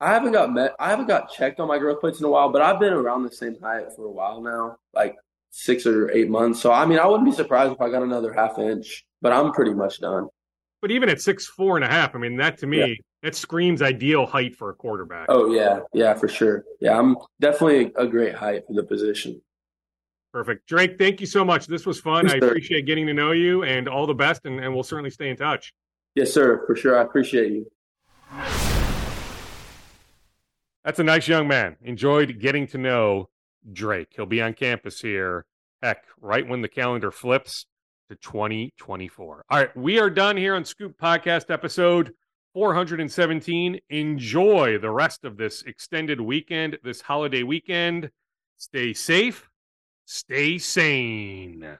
G: I haven't got met. I haven't got checked on my growth plates in a while, but I've been around the same height for a while now, like six or eight months. So I mean, I wouldn't be surprised if I got another half inch, but I'm pretty much done.
A: But even at six four and a half, I mean, that to me,
G: Yeah.
A: that screams ideal height for a quarterback.
G: Oh yeah, yeah, for sure. Yeah, I'm definitely a great height for the position.
A: Perfect. Drake, thank you so much. This was fun.
G: Yes,
A: I appreciate getting to know you and all the best, and, and we'll certainly stay in touch.
G: Yes, sir, for sure. I appreciate you.
A: That's a nice young man. Enjoyed getting to know Drake. He'll be on campus here, heck, right when the calendar flips to 2024. All right, we are done here on Scoop Podcast episode 417. Enjoy the rest of this extended weekend, this holiday weekend. Stay safe, stay sane.